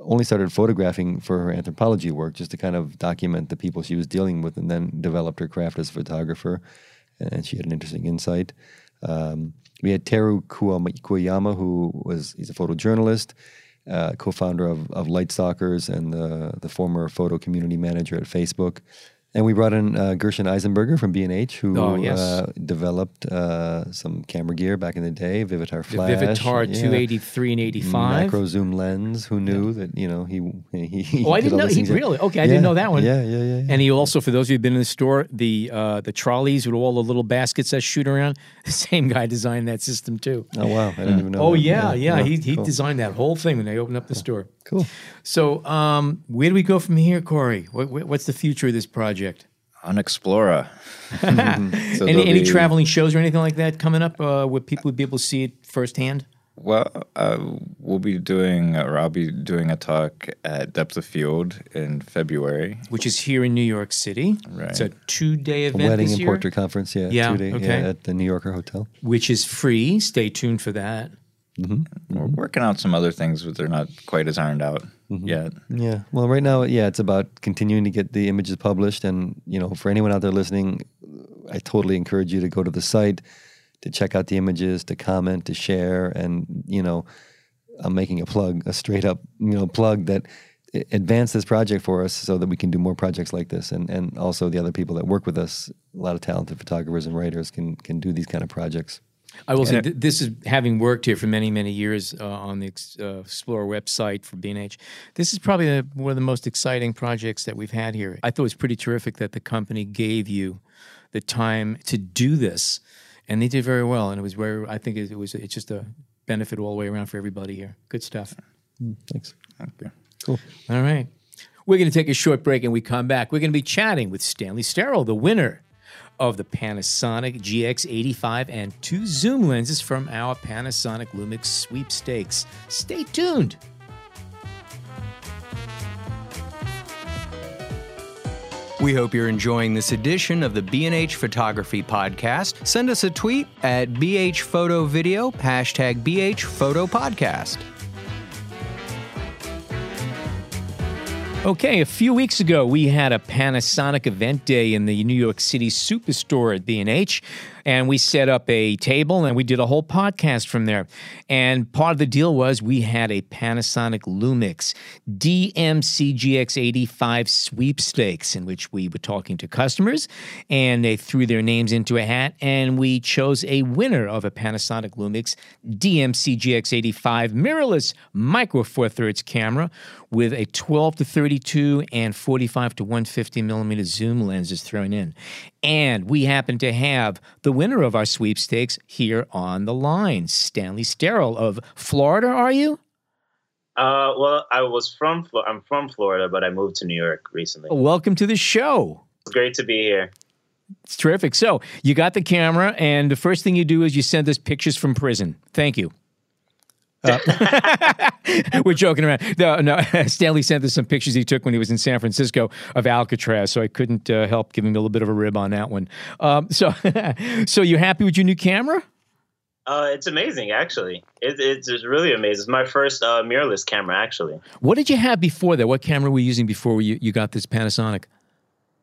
only started photographing for her anthropology work just to kind of document the people she was dealing with and then developed her craft as a photographer. And she had an interesting insight. Um, we had Teru Kuwayama, who was he's a photojournalist, uh, co-founder of, of Light Stalkers and the, the former photo community manager at Facebook. And we brought in uh, Gershon Eisenberger from B&H, who Oh, yes. uh, developed uh, some camera gear back in the day, Vivitar The Flash. Vivitar yeah. 283 and 85. Macro zoom lens. Who knew that? You know he. he, he Oh, I did didn't know. He, really? Okay, I didn't know that one. Yeah, yeah, yeah. yeah. And he also, for those of you who've been in the store, the uh, the trolleys with all the little baskets that shoot around, the same guy designed that system too. oh wow, I didn't even know. Oh that. yeah, yeah. He he cool. designed that whole thing when they opened up the store. Cool. So, um, where do we go from here, Cory? What, what- what's the future of this project? on Explora. So any any be- traveling shows or anything like that coming up uh, where people would be able to see it firsthand? Well, uh, we'll be doing, or I'll be doing a talk at Depth of Field in February. Which is here in New York City. Right. It's a two day A event wedding this and year, portrait conference. Yeah. Yeah, Two day, okay. Yeah, at the New Yorker Hotel. which is free. Stay tuned for that. Mm-hmm. We're mm-hmm. working out some other things, but they're not quite as ironed out mm-hmm. yet. Yeah. Well, right now, yeah, it's about continuing to get the images published, and you know, for anyone out there listening, I totally encourage you to go to the site, to check out the images, to comment, to share, and you know, I'm making a plug, a straight up, you know, plug that advance this project for us so that we can do more projects like this, and and also the other people that work with us, a lot of talented photographers and writers can can do these kind of projects. I will say And th- this is having worked here for many many years uh, on the Ex- uh, Explora website for B&H. This is probably the, one of the most exciting projects that we've had here. I thought it was pretty terrific that the company gave you the time to do this, and they did very well. And it was very. I think it, was. It's just a benefit all the way around for everybody here. Good stuff. Thanks. Thank you. All right. We're going to take a short break and we come back. We're going to be chatting with Stanley Sterrell, the winner of the Panasonic GX85 and two zoom lenses from our Panasonic Lumix sweepstakes. Stay tuned. We hope you're enjoying this edition of the B&H Photography Podcast. Send us a tweet at BH Photo Video, hashtag BH Photo Podcast. Okay, a few weeks ago, we had a Panasonic event day in the New York City Superstore at B&H, and we set up a table and we did a whole podcast from there. And part of the deal was we had a Panasonic Lumix DMCGX85 sweepstakes in which we were talking to customers and they threw their names into a hat and we chose a winner of a Panasonic Lumix DMCGX85 mirrorless micro four thirds camera with a 12 to 32 and 45 to 150 millimeter zoom lenses thrown in. And we happen to have the winner of our sweepstakes here on the line, Stanley Sterrell of Florida, are you? Uh, well, I was from Flo- I'm from Florida, but I moved to New York recently. Welcome to the show. It's great to be here. It's terrific. So you got the camera, and the first thing you do is you send us pictures from prison. Thank you. Uh, we're joking around. No, no. Stanley sent us some pictures he took when he was in San Francisco of Alcatraz, so I couldn't uh, help giving him a little bit of a rib on that one. Um, so, so you happy with your new camera? Uh, it's amazing, actually. It, it's just really amazing. It's my first uh, mirrorless camera, actually. What did you have before that? What camera were you using before you, you got this Panasonic?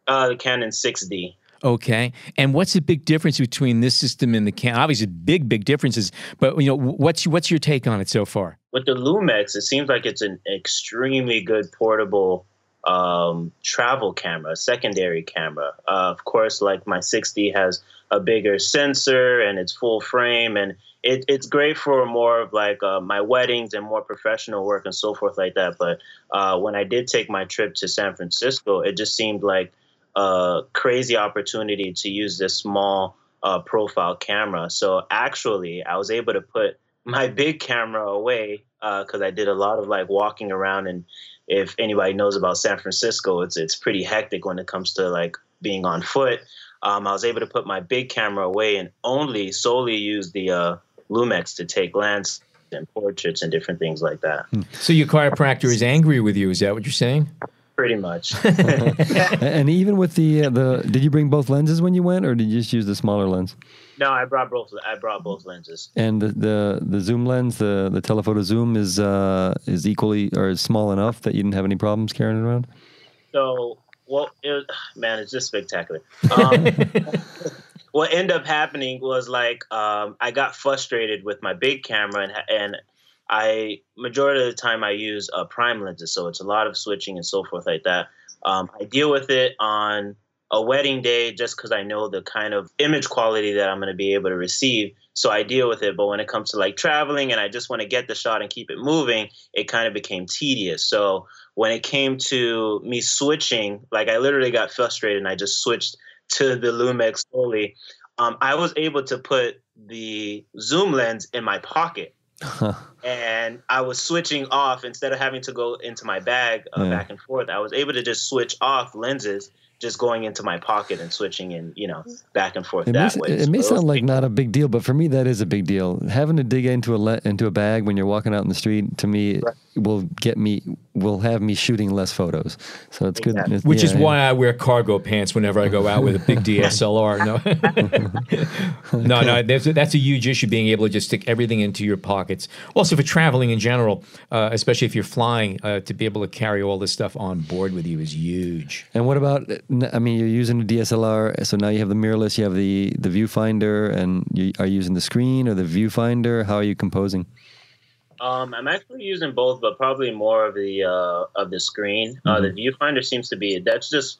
Uh, the Canon 6D. Okay, and what's the big difference between this system and the Canon? Obviously, big, big differences. But you know, what's what's your take on it so far? With the Lumix, it seems like it's an extremely good portable um, travel camera, secondary camera. Uh, of course, like my 6D has a bigger sensor and it's full frame, and it, it's great for more of like uh, my weddings and more professional work and so forth like that. But uh, when I did take my trip to San Francisco, it just seemed like a crazy opportunity to use this small uh, profile camera. So actually, I was able to put my big camera away because I did a lot of like walking around. And if anybody knows about San Francisco, it's it's pretty hectic when it comes to like being on foot. Um, I was able to put my big camera away and only solely use the uh, Lumix to take landscapes and portraits and different things like that. So your chiropractor is angry with you. Is that what you're saying? Pretty much. and even with the uh, the, did you bring both lenses when you went, or did you just use the smaller lens? no, I brought both. I brought both lenses. And the the, the zoom lens, the the telephoto zoom, is uh, is equally or is small enough that you didn't have any problems carrying it around. So, well, it was, man, it's just spectacular. Um, what ended up happening was like um, I got frustrated with my big camera, and and I majority of the time I use uh, prime lenses, so it's a lot of switching and so forth like that. Um, I deal with it on a wedding day just because I know the kind of image quality that I'm going to be able to receive. So I deal with it. But when it comes to like traveling and I just want to get the shot and keep it moving, it kind of became tedious. So when it came to me switching, like I literally got frustrated and I just switched to the Lumix slowly. Um, I was able to put the zoom lens in my pocket. And I was switching off instead of having to go into my bag uh, Yeah. back and forth. I was able to just switch off lenses, just going into my pocket and switching in, you know, back and forth It may, that s- way. it may So sound like not a big deal, but for me that is a big deal. Having to dig into a le- into a bag when you're walking out in the street to me will get me will have me shooting less photos. So it's good. Exactly. it's- Which is yeah, why I wear cargo pants whenever I go out with a big DSLR. No, no, no. That's a, that's a huge issue. Being able to just stick everything into your pockets. Also for traveling in general, uh, especially if you're flying, uh, to be able to carry all this stuff on board with you is huge. And what about? I mean, you're using a DSLR, so now you have the mirrorless, you have the the viewfinder, and you are you using the screen or the viewfinder. How are you composing? Um, I'm actually using both, but probably more of the uh, of the screen. Uh, the viewfinder seems to be that's just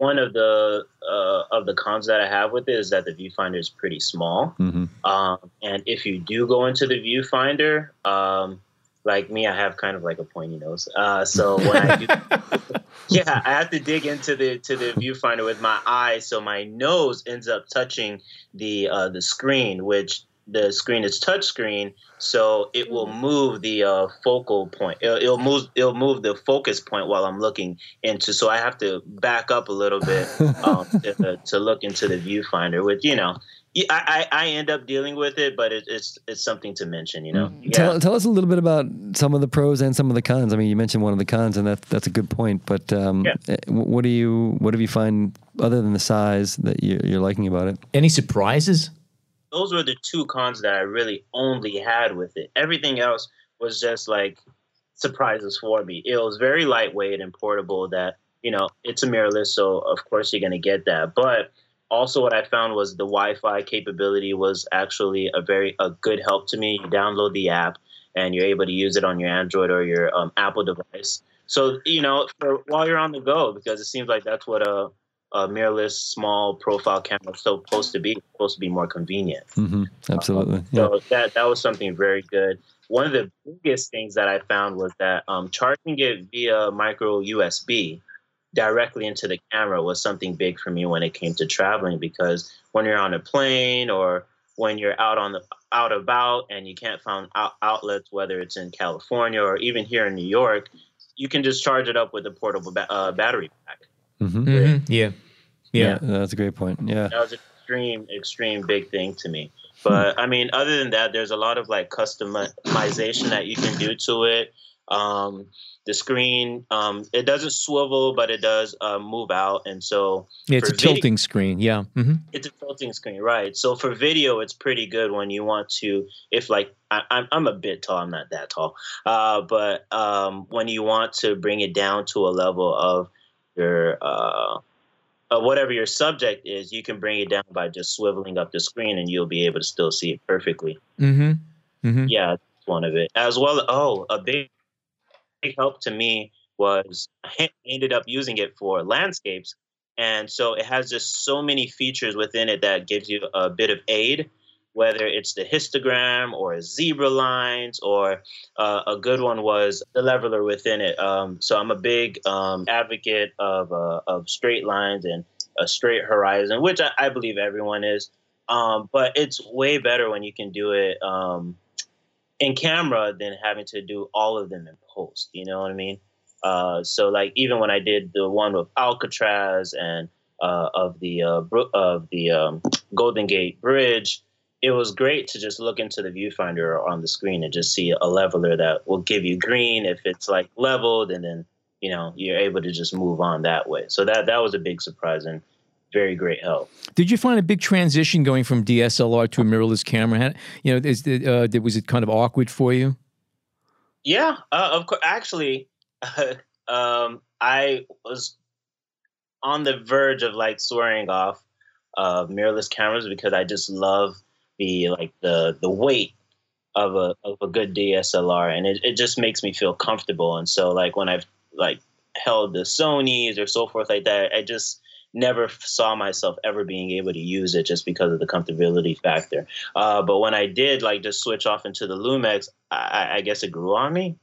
one of the uh, of the cons that I have with it is that the viewfinder is pretty small. hmm Um, and if you do go into the viewfinder, um, like me, I have kind of like a pointy nose. Uh, so when I do, yeah, I have to dig into the to the viewfinder with my eyes, so my nose ends up touching the uh, the screen, which the screen is touch screen, so it will move the uh, focal point. It'll, it'll move it'll move the focus point while I'm looking into. So I have to back up a little bit um, to, to look into the viewfinder, With you know. I, I I end up dealing with it, but it, it's it's something to mention, you know. Yeah. Tell, tell us a little bit about some of the pros and some of the cons. I mean, you mentioned one of the cons, and that that's a good point. But um, Yeah. eh, what do you what do you find other than the size that you're, you're liking about it? Any surprises? Those were the two cons that I really only had with it. Everything else was just like surprises for me. It was very lightweight and portable that, you know, it's a mirrorless, so of course you're going to get that. But also what I found was the Wi-Fi capability was actually a very a good help to me. You download the app and you're able to use it on your Android or your um, Apple device. So, you know, for, while you're on the go, because it seems like that's what a, a mirrorless small profile camera is supposed to be. It's supposed to be more convenient. hmm Absolutely. Yeah. So that that was something very good. One of the biggest things that I found was that um, charging it via micro USB directly into the camera was something big for me when it came to traveling because when you're on a plane or when you're out on the out about and you can't find out, outlets whether it's in California or even here in New York, you can just charge it up with a portable ba- uh, battery pack. Hmm Mhm. Yeah. yeah. That's a great point. Yeah. that was an extreme, extreme big thing to me. But I mean, other than that, there's a lot of like customization that you can do to it. Um, the screen, um, it doesn't swivel, but it does uh, move out, and so Yeah, it's a video- tilting screen. Yeah. hmm it's a tilting screen, right? So for video, it's pretty good when you want to, if like I, I'm I'm a bit tall, I'm not that tall, uh, but um, when you want to bring it down to a level of your uh, uh, whatever your subject is, you can bring it down by just swiveling up the screen, and you'll be able to still see it perfectly. Mm-hmm. Mm-hmm. Yeah, that's one of it. As well, oh, a big, big help to me was I ended up using it for landscapes, and so it has just so many features within it that gives you a bit of aid, whether it's the histogram or zebra lines, or uh, a good one was the leveler within it. Um, so I'm a big um, advocate of uh, of straight lines and a straight horizon, which I, I believe everyone is. Um, but it's way better when you can do it um, in camera than having to do all of them in post. You know what I mean? Uh, so like even when I did the one with Alcatraz and uh, of the uh, of the um, Golden Gate Bridge, it was great to just look into the viewfinder or on the screen and just see a leveler that will give you green if it's like leveled, and then you know you're able to just move on that way. So that that was a big surprise and very great help. Did you find a big transition going from DSLR to a mirrorless camera? You know, is the, uh, was it kind of awkward for you? Yeah, uh, of course. Actually, um, I was on the verge of like swearing off uh, mirrorless cameras because I just love the like the the weight of a of a good DSLR, and it, it just makes me feel comfortable. And so, like when I've like held the Sony's or so forth like that, I just never saw myself ever being able to use it just because of the comfortability factor. Uh, but when I did like just switch off into the Lumix, I, I, guess it grew on me.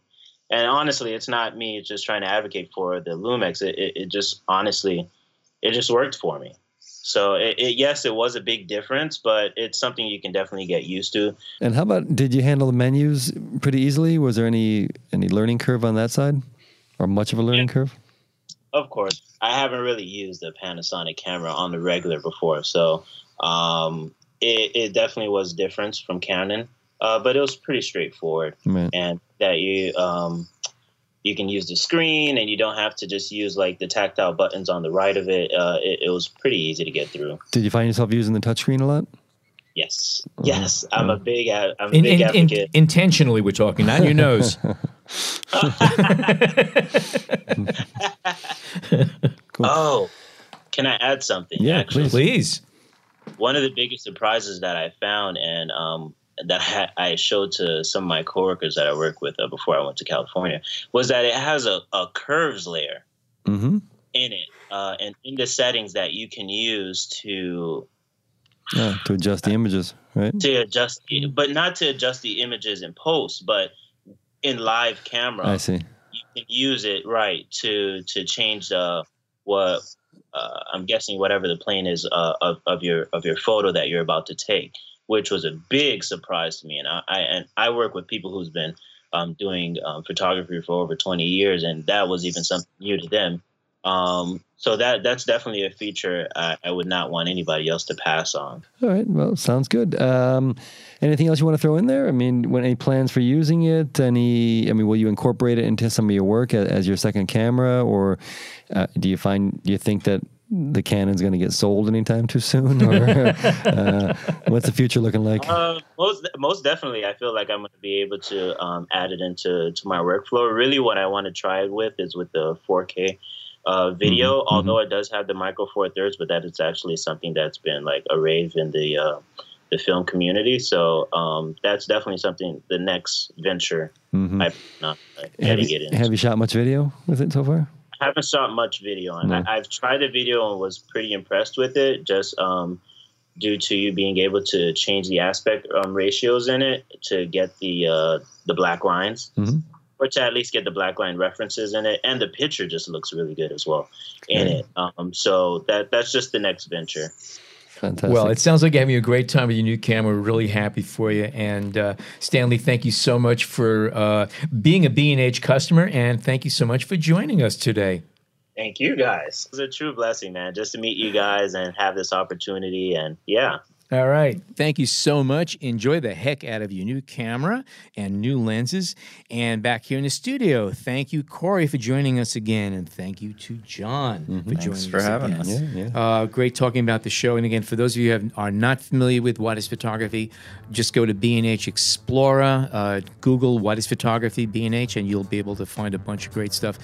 And honestly, it's not me just trying to advocate for the Lumix. It, it, it just honestly, it just worked for me. So it, it, yes, it was a big difference, but it's something you can definitely get used to. And how about did you handle the menus pretty easily? Was there any any learning curve on that side, or much of a learning yeah. curve? Of course, I haven't really used a Panasonic camera on the regular before, so um, it, it, definitely was different from Canon, uh, but it was pretty straightforward. Man. And that you um, you can use the screen and you don't have to just use like the tactile buttons on the right of it. Uh, it, it, was pretty easy to get through. Did you find yourself using the touchscreen a lot? Yes, oh, yes. I'm a big, I'm a in, big in, advocate. In, intentionally, we're talking, not your nose. cool. Oh, can I add something? Yeah, actually? please. One of the biggest surprises that I found, and um, that I showed to some of my coworkers that I work with uh, before I went to California was that it has a, a curves layer mm-hmm. in it, uh, and in the settings that you can use to yeah, to adjust the images, right? To adjust, but not to adjust the images in post, but in live camera. I see. You can use it right to to change the what uh, I'm guessing whatever the plane is uh, of of your of your photo that you're about to take which was a big surprise to me. And I, I and I work with people who's been um, doing um, photography for over 20 years, and that was even something new to them. Um, so that that's definitely a feature I, I, would not want anybody else to pass on. All right, well, sounds good. Um, anything else you want to throw in there? I mean, when any plans for using it? Any? I mean, will you incorporate it into some of your work as, as your second camera, or uh, do you find do you think that the Canon's going to get sold anytime too soon, or uh, what's the future looking like? Uh, most most definitely, I feel like I'm going to be able to um, add it into to my workflow. Really, what I want to try it with is with the 4K uh, video. Mm-hmm. Although mm-hmm. it does have the micro four thirds, but that is actually something that's been like a rave in the uh, the film community. So um, that's definitely something. The next venture, mm-hmm. I'm not have you, Have you shot much video with it so far? I haven't shot much video on. No. I, have tried the video and was pretty impressed with it. Just um, due to you being able to change the aspect um, ratios in it to get the uh, the black lines, mm-hmm. or to at least get the black line references in it, and the picture just looks really good as well in it. Um, so that that's just the next venture. Fantastic. Well, it sounds like you're having a great time with your new camera. We're really happy for you. And uh, Stanley, thank you so much for uh, being a B&H customer, and thank you so much for joining us today. Thank you, guys. It's a true blessing, man, just to meet you guys and have this opportunity. And yeah, all right. Thank you so much. Enjoy the heck out of your new camera and new lenses. And back here in the studio, thank you, Cory, for joining us again. And thank you to John mm-hmm. for joining Thanks for having again. us. Yeah, yeah. Uh, great talking about the show. And again, for those of you who have, are not familiar with what is photography, just go to B&H Explora, uh, Google what is photography, B&H, and you'll be able to find a bunch of great stuff.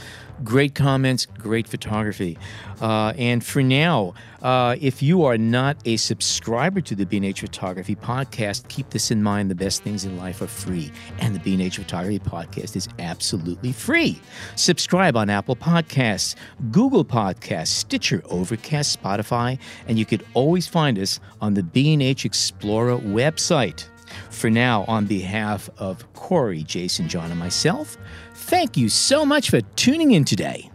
Great comments, great photography. Uh, and for now, uh, if you are not a subscriber to the B&H Photography Podcast, keep this in mind. The best things in life are free, and the B&H Photography Podcast is absolutely free. Subscribe on Apple Podcasts, Google Podcasts, Stitcher, Overcast, Spotify, and you could always find us on the B&H Explora website. For now, on behalf of Cory, Jason, John, and myself, thank you so much for tuning in today.